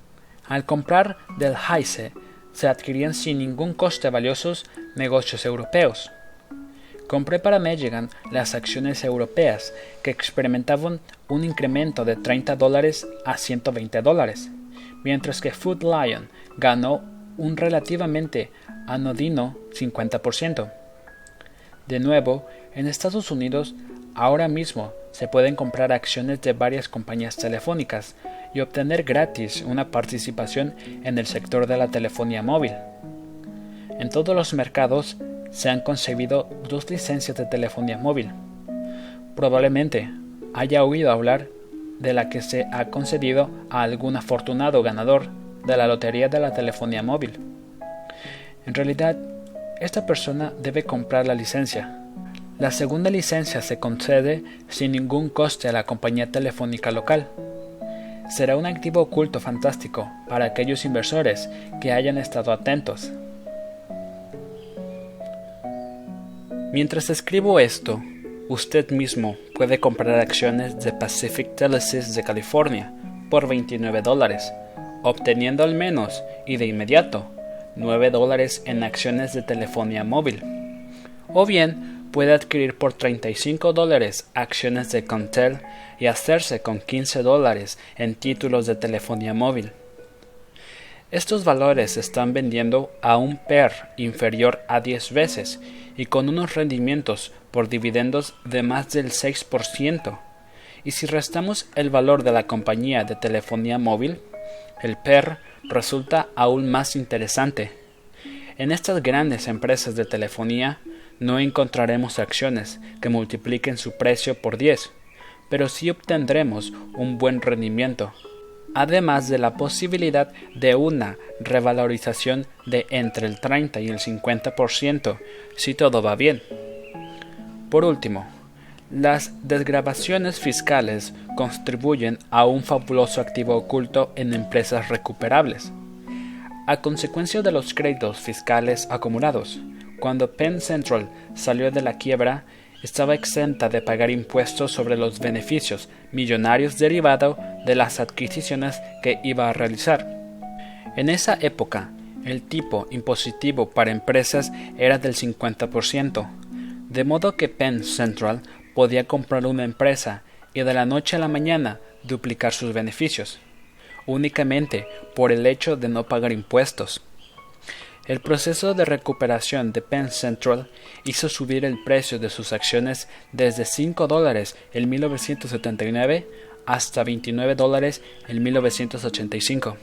al comprar Delhaize se adquirían sin ningún coste valiosos negocios europeos. Compré para Mejigan las acciones europeas que experimentaban un incremento de 30 dólares a 120 dólares, mientras que Food Lion ganó un relativamente anodino 50%. De nuevo, en Estados Unidos ahora mismo se pueden comprar acciones de varias compañías telefónicas y obtener gratis una participación en el sector de la telefonía móvil. En todos los mercados se han concebido dos licencias de telefonía móvil. Probablemente haya oído hablar de la que se ha concedido a algún afortunado ganador de la lotería de la telefonía móvil. En realidad, esta persona debe comprar la licencia. La segunda licencia se concede sin ningún coste a la compañía telefónica local. Será un activo oculto fantástico para aquellos inversores que hayan estado atentos. Mientras escribo esto, usted mismo puede comprar acciones de Pacific Telesis de California por 29 dólares, obteniendo al menos y de inmediato 9 dólares en acciones de telefonía móvil. O bien puede adquirir por 35 dólares acciones de Contel y hacerse con 15 dólares en títulos de telefonía móvil. Estos valores se están vendiendo a un PER inferior a 10 veces y con unos rendimientos por dividendos de más del 6%. Y si restamos el valor de la compañía de telefonía móvil, el PER resulta aún más interesante. En estas grandes empresas de telefonía no encontraremos acciones que multipliquen su precio por 10, pero sí obtendremos un buen rendimiento además de la posibilidad de una revalorización de entre el 30 y el 50% si todo va bien. Por último, las desgrabaciones fiscales contribuyen a un fabuloso activo oculto en empresas recuperables. A consecuencia de los créditos fiscales acumulados, cuando Penn Central salió de la quiebra, estaba exenta de pagar impuestos sobre los beneficios millonarios derivados de las adquisiciones que iba a realizar. En esa época, el tipo impositivo para empresas era del 50%, de modo que Penn Central podía comprar una empresa y de la noche a la mañana duplicar sus beneficios, únicamente por el hecho de no pagar impuestos. El proceso de recuperación de Penn Central hizo subir el precio de sus acciones desde 5 dólares en 1979 hasta 29 dólares en 1985.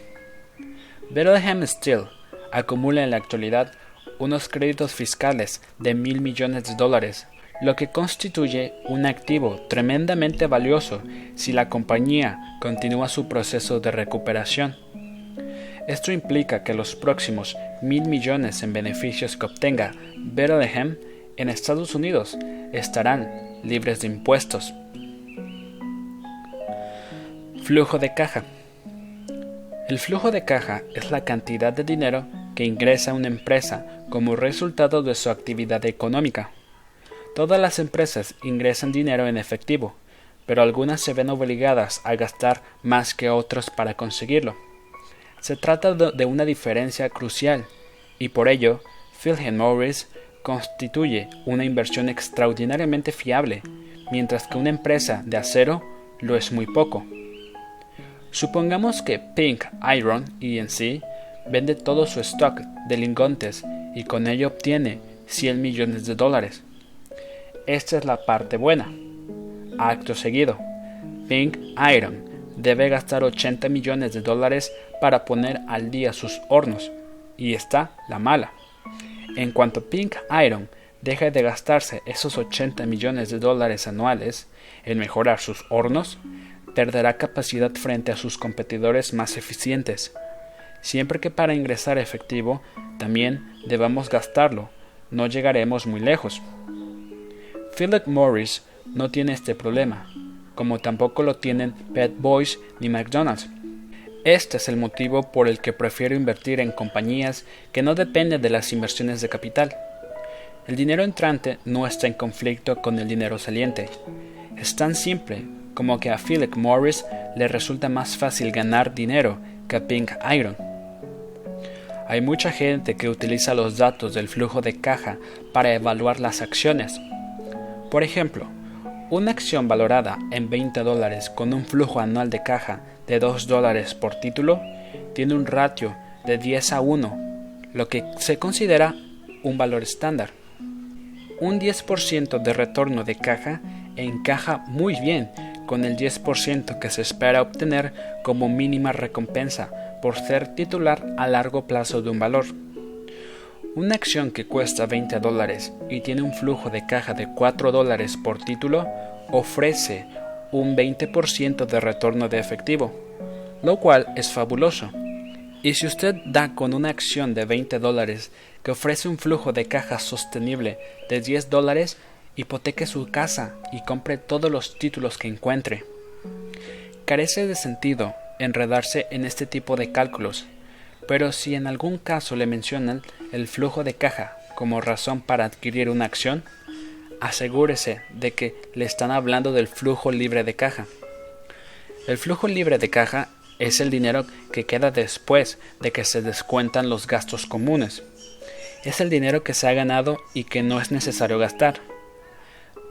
Bethlehem Steel acumula en la actualidad unos créditos fiscales de mil millones de dólares, lo que constituye un activo tremendamente valioso si la compañía continúa su proceso de recuperación. Esto implica que los próximos mil millones en beneficios que obtenga Bethlehem en Estados Unidos estarán libres de impuestos. Flujo de caja. El flujo de caja es la cantidad de dinero que ingresa una empresa como resultado de su actividad económica. Todas las empresas ingresan dinero en efectivo, pero algunas se ven obligadas a gastar más que otras para conseguirlo. Se trata de una diferencia crucial y por ello Philip Morris constituye una inversión extraordinariamente fiable, mientras que una empresa de acero lo es muy poco. Supongamos que Pink Iron ENC vende todo su stock de lingotes y con ello obtiene 100 millones de dólares. Esta es la parte buena. Acto seguido, Pink Iron debe gastar 80 millones de dólares para poner al día sus hornos. Y está la mala. En cuanto Pink Iron deje de gastarse esos 80 millones de dólares anuales en mejorar sus hornos, perderá capacidad frente a sus competidores más eficientes. Siempre que para ingresar efectivo también debamos gastarlo, no llegaremos muy lejos. Philip Morris no tiene este problema como tampoco lo tienen Pet Boys ni McDonald's. Este es el motivo por el que prefiero invertir en compañías que no dependen de las inversiones de capital. El dinero entrante no está en conflicto con el dinero saliente. Es tan simple como que a Philip Morris le resulta más fácil ganar dinero que a Pink Iron. Hay mucha gente que utiliza los datos del flujo de caja para evaluar las acciones. Por ejemplo, una acción valorada en 20 dólares con un flujo anual de caja de 2 dólares por título tiene un ratio de 10 a 1, lo que se considera un valor estándar. Un 10% de retorno de caja encaja muy bien con el 10% que se espera obtener como mínima recompensa por ser titular a largo plazo de un valor. Una acción que cuesta 20 dólares y tiene un flujo de caja de 4 dólares por título ofrece un 20% de retorno de efectivo, lo cual es fabuloso. Y si usted da con una acción de 20 dólares que ofrece un flujo de caja sostenible de 10 dólares, hipoteque su casa y compre todos los títulos que encuentre. Carece de sentido enredarse en este tipo de cálculos, pero si en algún caso le mencionan el flujo de caja como razón para adquirir una acción, asegúrese de que le están hablando del flujo libre de caja. El flujo libre de caja es el dinero que queda después de que se descuentan los gastos comunes. Es el dinero que se ha ganado y que no es necesario gastar.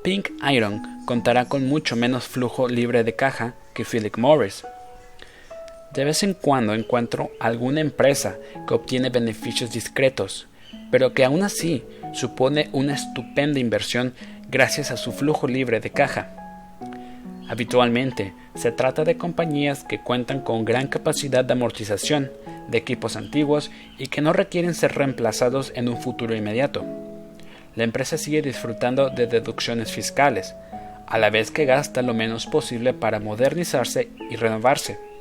Pink Iron contará con mucho menos flujo libre de caja que Philip Morris. De vez en cuando encuentro alguna empresa que obtiene beneficios discretos, pero que aún así supone una estupenda inversión gracias a su flujo libre de caja. Habitualmente se trata de compañías que cuentan con gran capacidad de amortización, de equipos antiguos y que no requieren ser reemplazados en un futuro inmediato. La empresa sigue disfrutando de deducciones fiscales, a la vez que gasta lo menos posible para modernizarse y renovarse.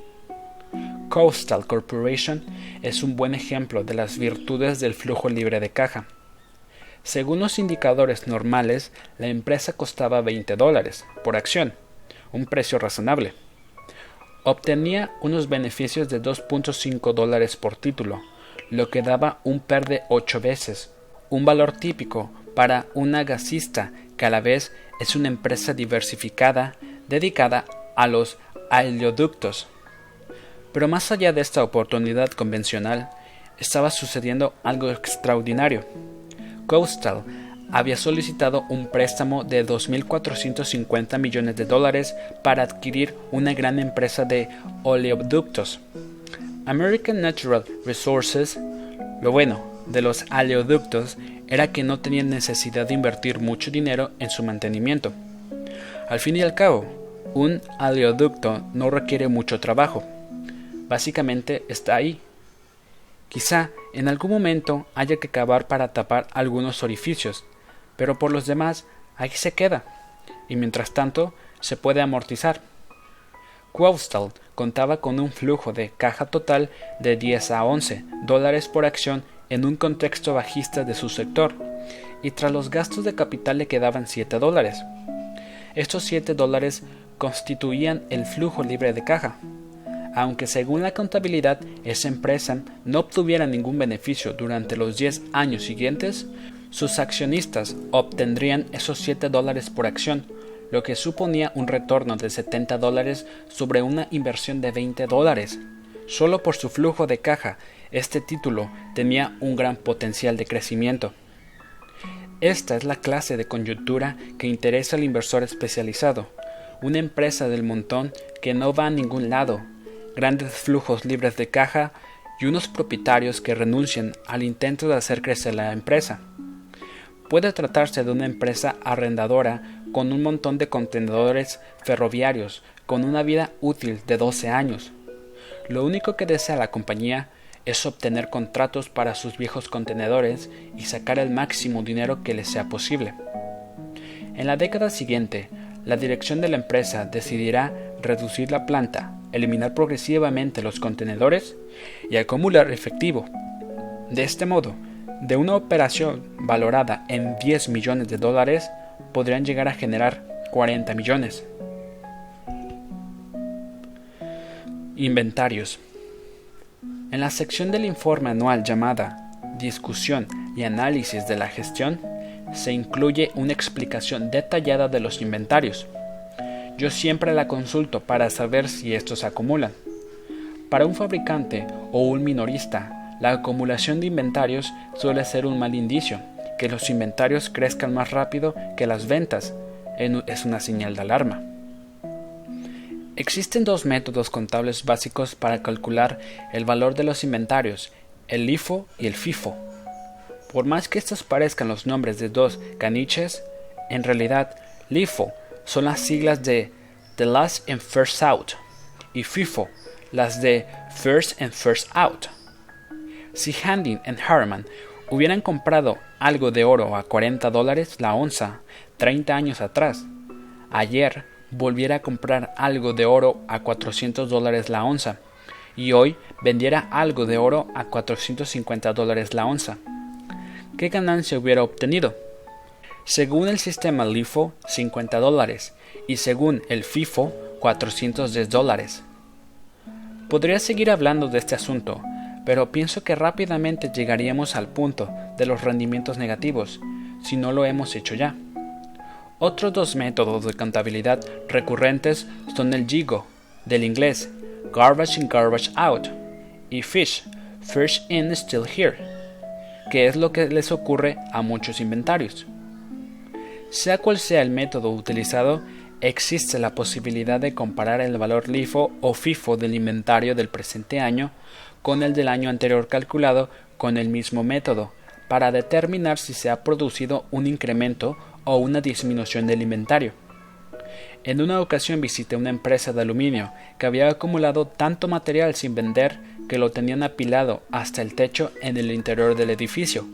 Coastal Corporation es un buen ejemplo de las virtudes del flujo libre de caja. Según los indicadores normales, la empresa costaba 20 dólares por acción, un precio razonable. Obtenía unos beneficios de 2.5 dólares por título, lo que daba un PER de 8 veces, un valor típico para una gasista que a la vez es una empresa diversificada dedicada a los oleoductos. Pero más allá de esta oportunidad convencional, estaba sucediendo algo extraordinario. Coastal había solicitado un préstamo de 2.450 millones de dólares para adquirir una gran empresa de oleoductos. American Natural Resources, lo bueno de los oleoductos era que no tenían necesidad de invertir mucho dinero en su mantenimiento. Al fin y al cabo, un oleoducto no requiere mucho trabajo básicamente está ahí. Quizá en algún momento haya que cavar para tapar algunos orificios, pero por los demás ahí se queda, y mientras tanto se puede amortizar. Quostal contaba con un flujo de caja total de 10 a 11 dólares por acción en un contexto bajista de su sector, y tras los gastos de capital le quedaban 7 dólares. Estos 7 dólares constituían el flujo libre de caja aunque según la contabilidad esa empresa no obtuviera ningún beneficio durante los 10 años siguientes, sus accionistas obtendrían esos 7 dólares por acción, lo que suponía un retorno de 70 dólares sobre una inversión de 20 dólares. Solo por su flujo de caja, este título tenía un gran potencial de crecimiento. Esta es la clase de coyuntura que interesa al inversor especializado, una empresa del montón que no va a ningún lado, grandes flujos libres de caja y unos propietarios que renuncian al intento de hacer crecer la empresa. Puede tratarse de una empresa arrendadora con un montón de contenedores ferroviarios con una vida útil de 12 años. Lo único que desea la compañía es obtener contratos para sus viejos contenedores y sacar el máximo dinero que les sea posible. En la década siguiente, la dirección de la empresa decidirá reducir la planta eliminar progresivamente los contenedores y acumular efectivo. De este modo, de una operación valorada en 10 millones de dólares, podrían llegar a generar 40 millones. Inventarios. En la sección del informe anual llamada Discusión y Análisis de la Gestión, se incluye una explicación detallada de los inventarios. Yo siempre la consulto para saber si estos se acumulan. Para un fabricante o un minorista, la acumulación de inventarios suele ser un mal indicio. Que los inventarios crezcan más rápido que las ventas es una señal de alarma. Existen dos métodos contables básicos para calcular el valor de los inventarios, el LIFO y el FIFO. Por más que estos parezcan los nombres de dos caniches, en realidad LIFO son las siglas de The Last and First Out y FIFO las de First and First Out. Si Handing y Harman hubieran comprado algo de oro a 40 dólares la onza 30 años atrás, ayer volviera a comprar algo de oro a 400 dólares la onza y hoy vendiera algo de oro a 450 dólares la onza. ¿Qué ganancia hubiera obtenido? Según el sistema LIFO, 50 dólares y según el FIFO, 410 dólares. Podría seguir hablando de este asunto, pero pienso que rápidamente llegaríamos al punto de los rendimientos negativos, si no lo hemos hecho ya. Otros dos métodos de contabilidad recurrentes son el GIGO, del inglés Garbage in Garbage Out, y FISH, Fish in Still Here, que es lo que les ocurre a muchos inventarios. Sea cual sea el método utilizado, existe la posibilidad de comparar el valor LIFO o FIFO del inventario del presente año con el del año anterior calculado con el mismo método, para determinar si se ha producido un incremento o una disminución del inventario. En una ocasión visité una empresa de aluminio que había acumulado tanto material sin vender que lo tenían apilado hasta el techo en el interior del edificio,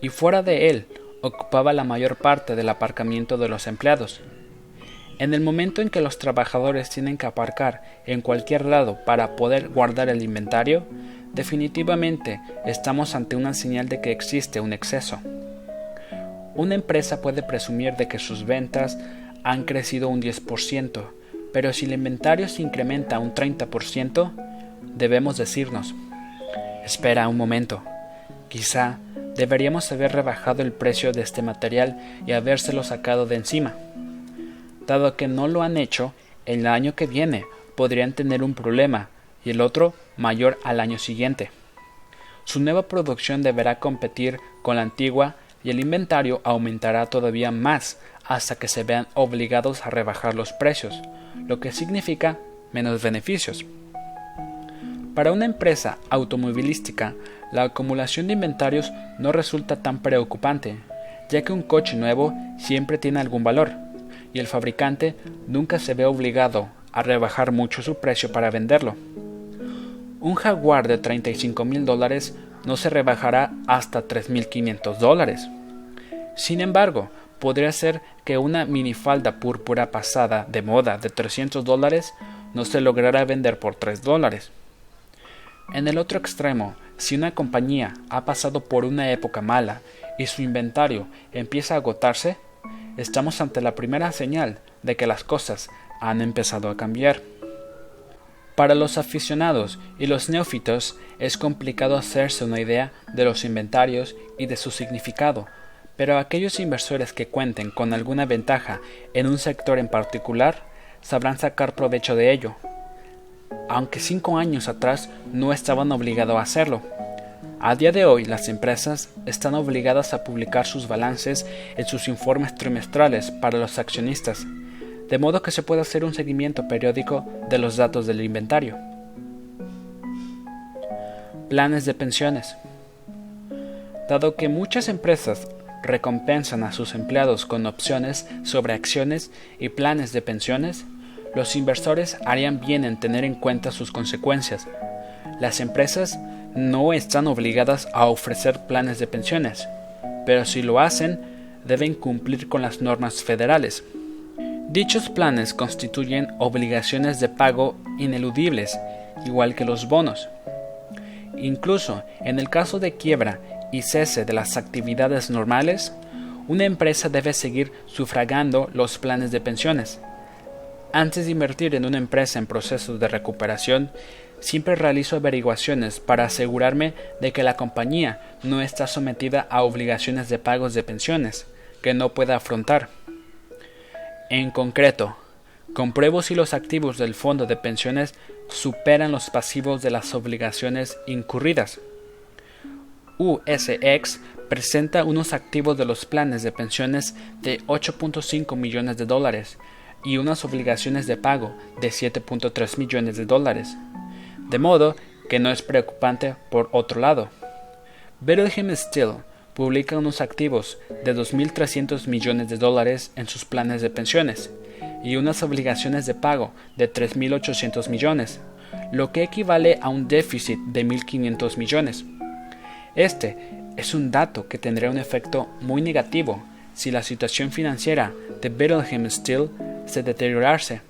y fuera de él ocupaba la mayor parte del aparcamiento de los empleados. En el momento en que los trabajadores tienen que aparcar en cualquier lado para poder guardar el inventario, definitivamente estamos ante una señal de que existe un exceso. Una empresa puede presumir de que sus ventas han crecido un 10%, pero si el inventario se incrementa un 30%, debemos decirnos, espera un momento, quizá deberíamos haber rebajado el precio de este material y habérselo sacado de encima. Dado que no lo han hecho, el año que viene podrían tener un problema y el otro mayor al año siguiente. Su nueva producción deberá competir con la antigua y el inventario aumentará todavía más hasta que se vean obligados a rebajar los precios, lo que significa menos beneficios. Para una empresa automovilística, la acumulación de inventarios no resulta tan preocupante, ya que un coche nuevo siempre tiene algún valor, y el fabricante nunca se ve obligado a rebajar mucho su precio para venderlo. Un Jaguar de 35 mil dólares no se rebajará hasta 3.500 dólares. Sin embargo, podría ser que una minifalda púrpura pasada de moda de 300 dólares no se logrará vender por 3 dólares. En el otro extremo, si una compañía ha pasado por una época mala y su inventario empieza a agotarse, estamos ante la primera señal de que las cosas han empezado a cambiar. Para los aficionados y los neófitos es complicado hacerse una idea de los inventarios y de su significado, pero aquellos inversores que cuenten con alguna ventaja en un sector en particular sabrán sacar provecho de ello, aunque cinco años atrás no estaban obligados a hacerlo. A día de hoy las empresas están obligadas a publicar sus balances en sus informes trimestrales para los accionistas, de modo que se pueda hacer un seguimiento periódico de los datos del inventario. Planes de pensiones. Dado que muchas empresas recompensan a sus empleados con opciones sobre acciones y planes de pensiones, los inversores harían bien en tener en cuenta sus consecuencias. Las empresas no están obligadas a ofrecer planes de pensiones, pero si lo hacen, deben cumplir con las normas federales. Dichos planes constituyen obligaciones de pago ineludibles, igual que los bonos. Incluso en el caso de quiebra y cese de las actividades normales, una empresa debe seguir sufragando los planes de pensiones. Antes de invertir en una empresa en proceso de recuperación, siempre realizo averiguaciones para asegurarme de que la compañía no está sometida a obligaciones de pagos de pensiones que no pueda afrontar. En concreto, compruebo si los activos del fondo de pensiones superan los pasivos de las obligaciones incurridas. USX presenta unos activos de los planes de pensiones de 8.5 millones de dólares y unas obligaciones de pago de 7.3 millones de dólares de modo que no es preocupante por otro lado. Bethlehem Steel publica unos activos de 2.300 millones de dólares en sus planes de pensiones y unas obligaciones de pago de 3.800 millones, lo que equivale a un déficit de 1.500 millones. Este es un dato que tendrá un efecto muy negativo si la situación financiera de Bethlehem Steel se deteriorase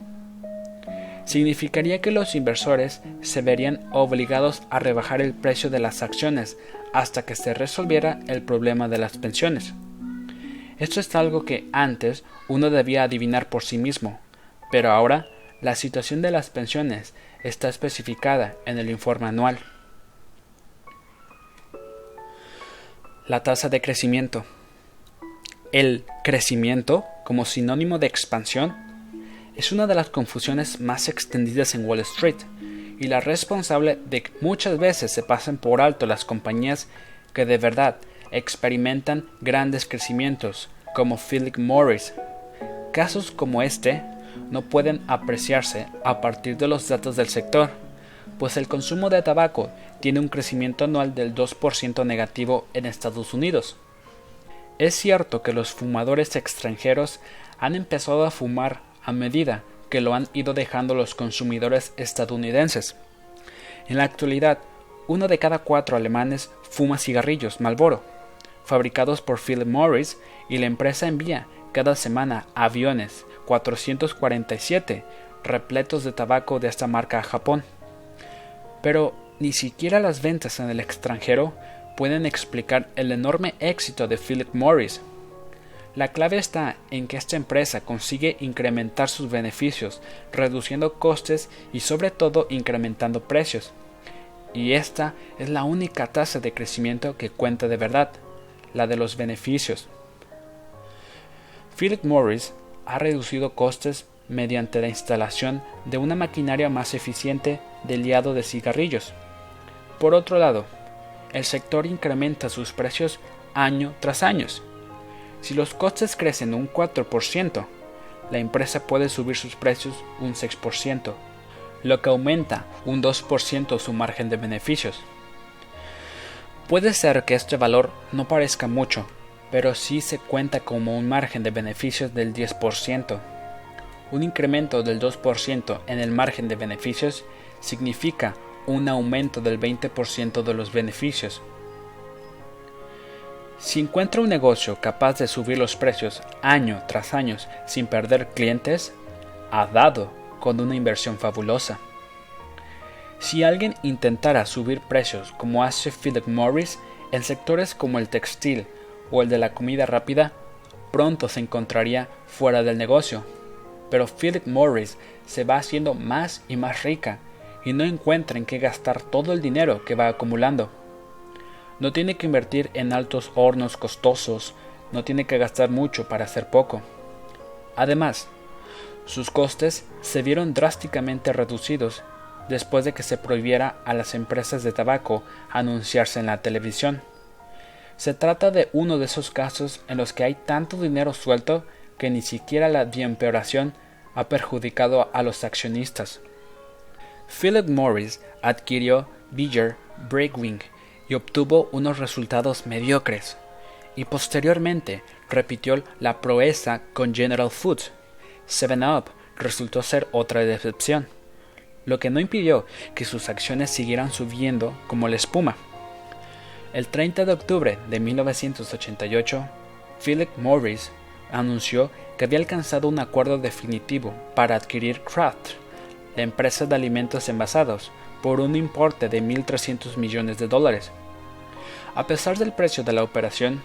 significaría que los inversores se verían obligados a rebajar el precio de las acciones hasta que se resolviera el problema de las pensiones. Esto es algo que antes uno debía adivinar por sí mismo, pero ahora la situación de las pensiones está especificada en el informe anual. La tasa de crecimiento. El crecimiento, como sinónimo de expansión, es una de las confusiones más extendidas en Wall Street y la responsable de que muchas veces se pasen por alto las compañías que de verdad experimentan grandes crecimientos, como Philip Morris. Casos como este no pueden apreciarse a partir de los datos del sector, pues el consumo de tabaco tiene un crecimiento anual del 2% negativo en Estados Unidos. Es cierto que los fumadores extranjeros han empezado a fumar a medida que lo han ido dejando los consumidores estadounidenses. En la actualidad, uno de cada cuatro alemanes fuma cigarrillos Marlboro, fabricados por Philip Morris, y la empresa envía cada semana aviones 447 repletos de tabaco de esta marca a Japón. Pero ni siquiera las ventas en el extranjero pueden explicar el enorme éxito de Philip Morris la clave está en que esta empresa consigue incrementar sus beneficios, reduciendo costes y sobre todo incrementando precios. Y esta es la única tasa de crecimiento que cuenta de verdad, la de los beneficios. Philip Morris ha reducido costes mediante la instalación de una maquinaria más eficiente de liado de cigarrillos. Por otro lado, el sector incrementa sus precios año tras año si los costes crecen un 4%, la empresa puede subir sus precios un 6%, lo que aumenta un 2% su margen de beneficios. Puede ser que este valor no parezca mucho, pero sí se cuenta como un margen de beneficios del 10%. Un incremento del 2% en el margen de beneficios significa un aumento del 20% de los beneficios. Si encuentra un negocio capaz de subir los precios año tras año sin perder clientes, ha dado con una inversión fabulosa. Si alguien intentara subir precios como hace Philip Morris en sectores como el textil o el de la comida rápida, pronto se encontraría fuera del negocio. Pero Philip Morris se va haciendo más y más rica y no encuentra en qué gastar todo el dinero que va acumulando. No tiene que invertir en altos hornos costosos, no tiene que gastar mucho para hacer poco. Además, sus costes se vieron drásticamente reducidos después de que se prohibiera a las empresas de tabaco anunciarse en la televisión. Se trata de uno de esos casos en los que hay tanto dinero suelto que ni siquiera la empeoración ha perjudicado a los accionistas. Philip Morris adquirió Beecher Breakwing y obtuvo unos resultados mediocres, y posteriormente repitió la proeza con General Foods. Seven Up resultó ser otra decepción, lo que no impidió que sus acciones siguieran subiendo como la espuma. El 30 de octubre de 1988, Philip Morris anunció que había alcanzado un acuerdo definitivo para adquirir Kraft, la empresa de alimentos envasados, por un importe de 1.300 millones de dólares. A pesar del precio de la operación,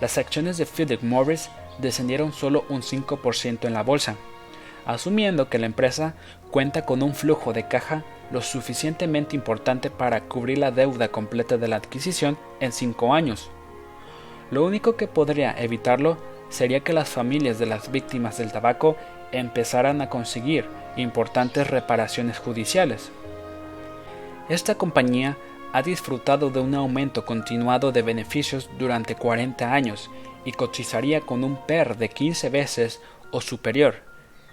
las acciones de Philip Morris descendieron solo un 5% en la bolsa, asumiendo que la empresa cuenta con un flujo de caja lo suficientemente importante para cubrir la deuda completa de la adquisición en cinco años. Lo único que podría evitarlo sería que las familias de las víctimas del tabaco empezaran a conseguir importantes reparaciones judiciales. Esta compañía ha disfrutado de un aumento continuado de beneficios durante 40 años y cotizaría con un PER de 15 veces o superior,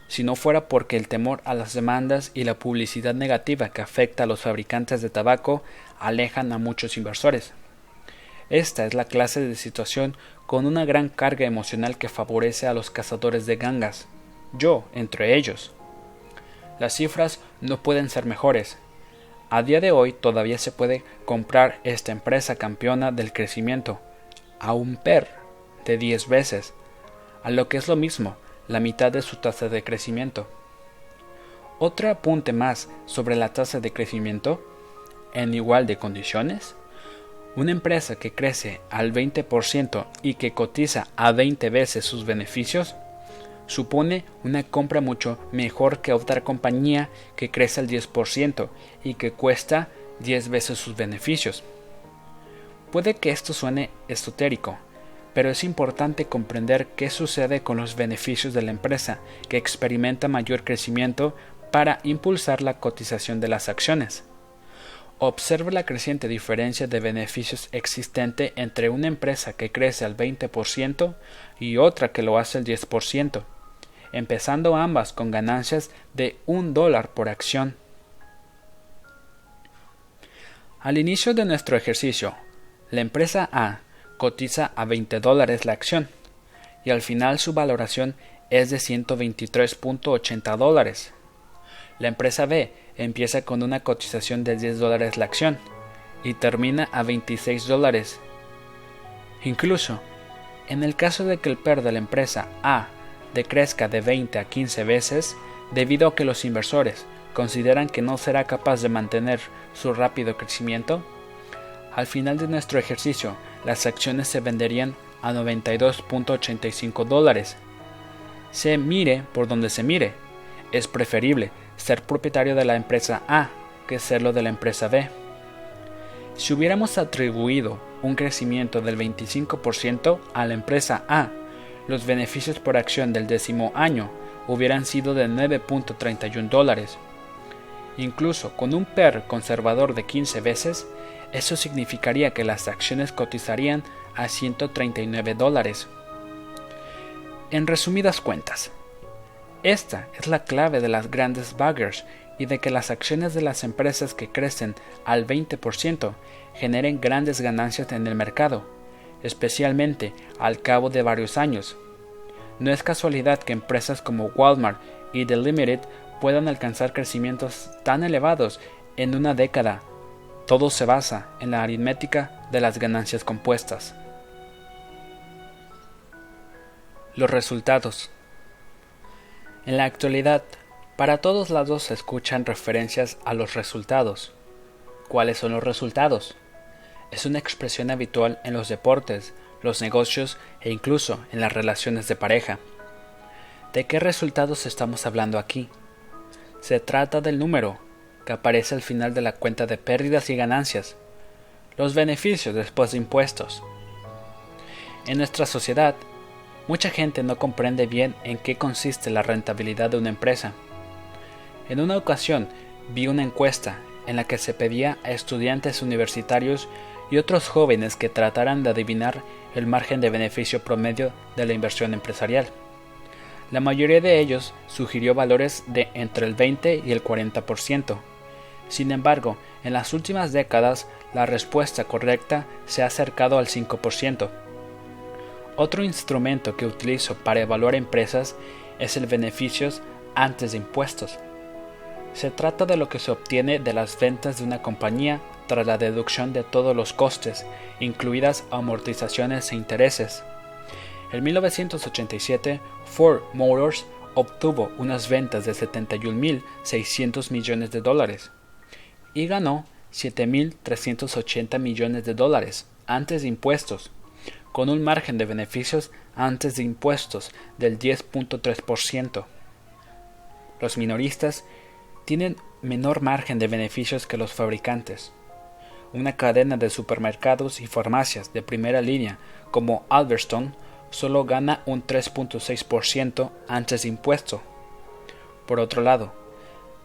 si no fuera porque el temor a las demandas y la publicidad negativa que afecta a los fabricantes de tabaco alejan a muchos inversores. Esta es la clase de situación con una gran carga emocional que favorece a los cazadores de gangas, yo entre ellos. Las cifras no pueden ser mejores. A día de hoy todavía se puede comprar esta empresa campeona del crecimiento a un PER de 10 veces, a lo que es lo mismo, la mitad de su tasa de crecimiento. Otro apunte más sobre la tasa de crecimiento, en igual de condiciones, una empresa que crece al 20% y que cotiza a 20 veces sus beneficios supone una compra mucho mejor que otra compañía que crece al 10% y que cuesta 10 veces sus beneficios. Puede que esto suene esotérico, pero es importante comprender qué sucede con los beneficios de la empresa que experimenta mayor crecimiento para impulsar la cotización de las acciones. Observe la creciente diferencia de beneficios existente entre una empresa que crece al 20% y otra que lo hace al 10%, empezando ambas con ganancias de un dólar por acción. Al inicio de nuestro ejercicio, la empresa A cotiza a 20 dólares la acción y al final su valoración es de 123.80 dólares. La empresa B empieza con una cotización de 10 dólares la acción y termina a 26 dólares. Incluso, en el caso de que el PER de la empresa A decrezca de 20 a 15 veces, debido a que los inversores consideran que no será capaz de mantener su rápido crecimiento, al final de nuestro ejercicio las acciones se venderían a 92.85 dólares. Se mire por donde se mire, es preferible ser propietario de la empresa A que serlo de la empresa B. Si hubiéramos atribuido un crecimiento del 25% a la empresa A, los beneficios por acción del décimo año hubieran sido de 9.31 dólares. Incluso con un PER conservador de 15 veces, eso significaría que las acciones cotizarían a 139 dólares. En resumidas cuentas, esta es la clave de las grandes baggers y de que las acciones de las empresas que crecen al 20% generen grandes ganancias en el mercado, especialmente al cabo de varios años. No es casualidad que empresas como Walmart y The Limited puedan alcanzar crecimientos tan elevados en una década. Todo se basa en la aritmética de las ganancias compuestas. Los resultados en la actualidad, para todos lados se escuchan referencias a los resultados. ¿Cuáles son los resultados? Es una expresión habitual en los deportes, los negocios e incluso en las relaciones de pareja. ¿De qué resultados estamos hablando aquí? Se trata del número que aparece al final de la cuenta de pérdidas y ganancias, los beneficios después de impuestos. En nuestra sociedad, Mucha gente no comprende bien en qué consiste la rentabilidad de una empresa. En una ocasión vi una encuesta en la que se pedía a estudiantes universitarios y otros jóvenes que trataran de adivinar el margen de beneficio promedio de la inversión empresarial. La mayoría de ellos sugirió valores de entre el 20 y el 40%. Sin embargo, en las últimas décadas la respuesta correcta se ha acercado al 5%. Otro instrumento que utilizo para evaluar empresas es el beneficios antes de impuestos. Se trata de lo que se obtiene de las ventas de una compañía tras la deducción de todos los costes, incluidas amortizaciones e intereses. En 1987, Ford Motors obtuvo unas ventas de 71.600 millones de dólares y ganó 7.380 millones de dólares antes de impuestos con un margen de beneficios antes de impuestos del 10.3%. Los minoristas tienen menor margen de beneficios que los fabricantes. Una cadena de supermercados y farmacias de primera línea como Albertson solo gana un 3.6% antes de impuesto. Por otro lado,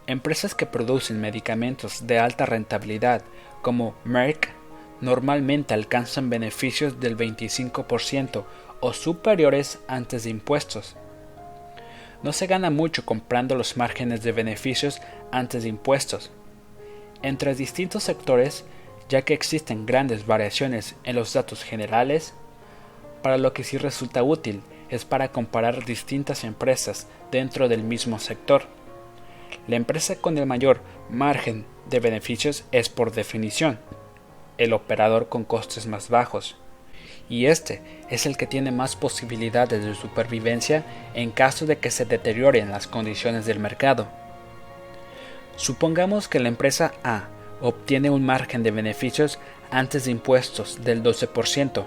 empresas que producen medicamentos de alta rentabilidad como Merck normalmente alcanzan beneficios del 25% o superiores antes de impuestos. No se gana mucho comprando los márgenes de beneficios antes de impuestos. Entre distintos sectores, ya que existen grandes variaciones en los datos generales, para lo que sí resulta útil es para comparar distintas empresas dentro del mismo sector. La empresa con el mayor margen de beneficios es por definición el operador con costes más bajos, y este es el que tiene más posibilidades de supervivencia en caso de que se deterioren las condiciones del mercado. Supongamos que la empresa A obtiene un margen de beneficios antes de impuestos del 12%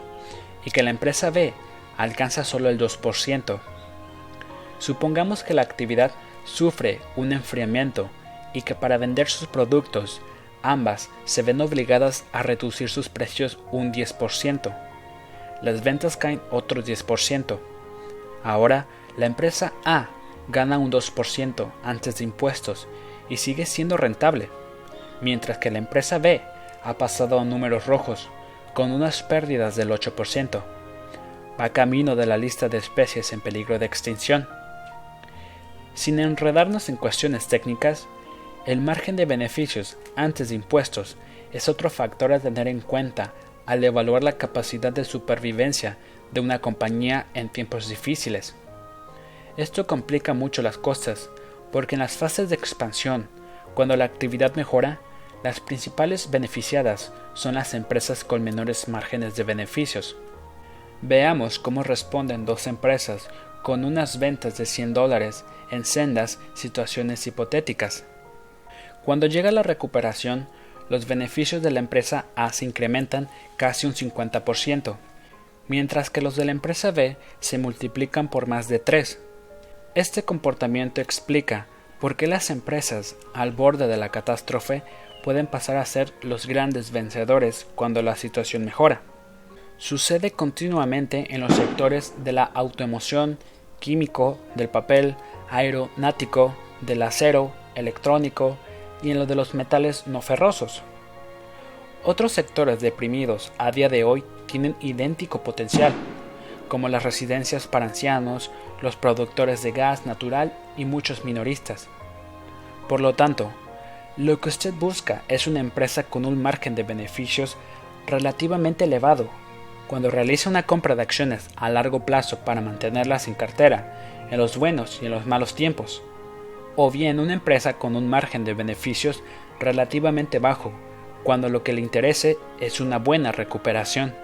y que la empresa B alcanza solo el 2%. Supongamos que la actividad sufre un enfriamiento y que para vender sus productos ambas se ven obligadas a reducir sus precios un 10%. Las ventas caen otro 10%. Ahora, la empresa A gana un 2% antes de impuestos y sigue siendo rentable, mientras que la empresa B ha pasado a números rojos, con unas pérdidas del 8%. Va camino de la lista de especies en peligro de extinción. Sin enredarnos en cuestiones técnicas, el margen de beneficios antes de impuestos es otro factor a tener en cuenta al evaluar la capacidad de supervivencia de una compañía en tiempos difíciles. Esto complica mucho las cosas, porque en las fases de expansión, cuando la actividad mejora, las principales beneficiadas son las empresas con menores márgenes de beneficios. Veamos cómo responden dos empresas con unas ventas de 100 dólares en sendas situaciones hipotéticas. Cuando llega la recuperación, los beneficios de la empresa A se incrementan casi un 50%, mientras que los de la empresa B se multiplican por más de 3. Este comportamiento explica por qué las empresas al borde de la catástrofe pueden pasar a ser los grandes vencedores cuando la situación mejora. Sucede continuamente en los sectores de la autoemoción, químico, del papel, aeronáutico, del acero, electrónico, y en lo de los metales no ferrosos. Otros sectores deprimidos a día de hoy tienen idéntico potencial, como las residencias para ancianos, los productores de gas natural y muchos minoristas. Por lo tanto, lo que usted busca es una empresa con un margen de beneficios relativamente elevado. Cuando realiza una compra de acciones a largo plazo para mantenerlas en cartera, en los buenos y en los malos tiempos, o bien una empresa con un margen de beneficios relativamente bajo, cuando lo que le interese es una buena recuperación.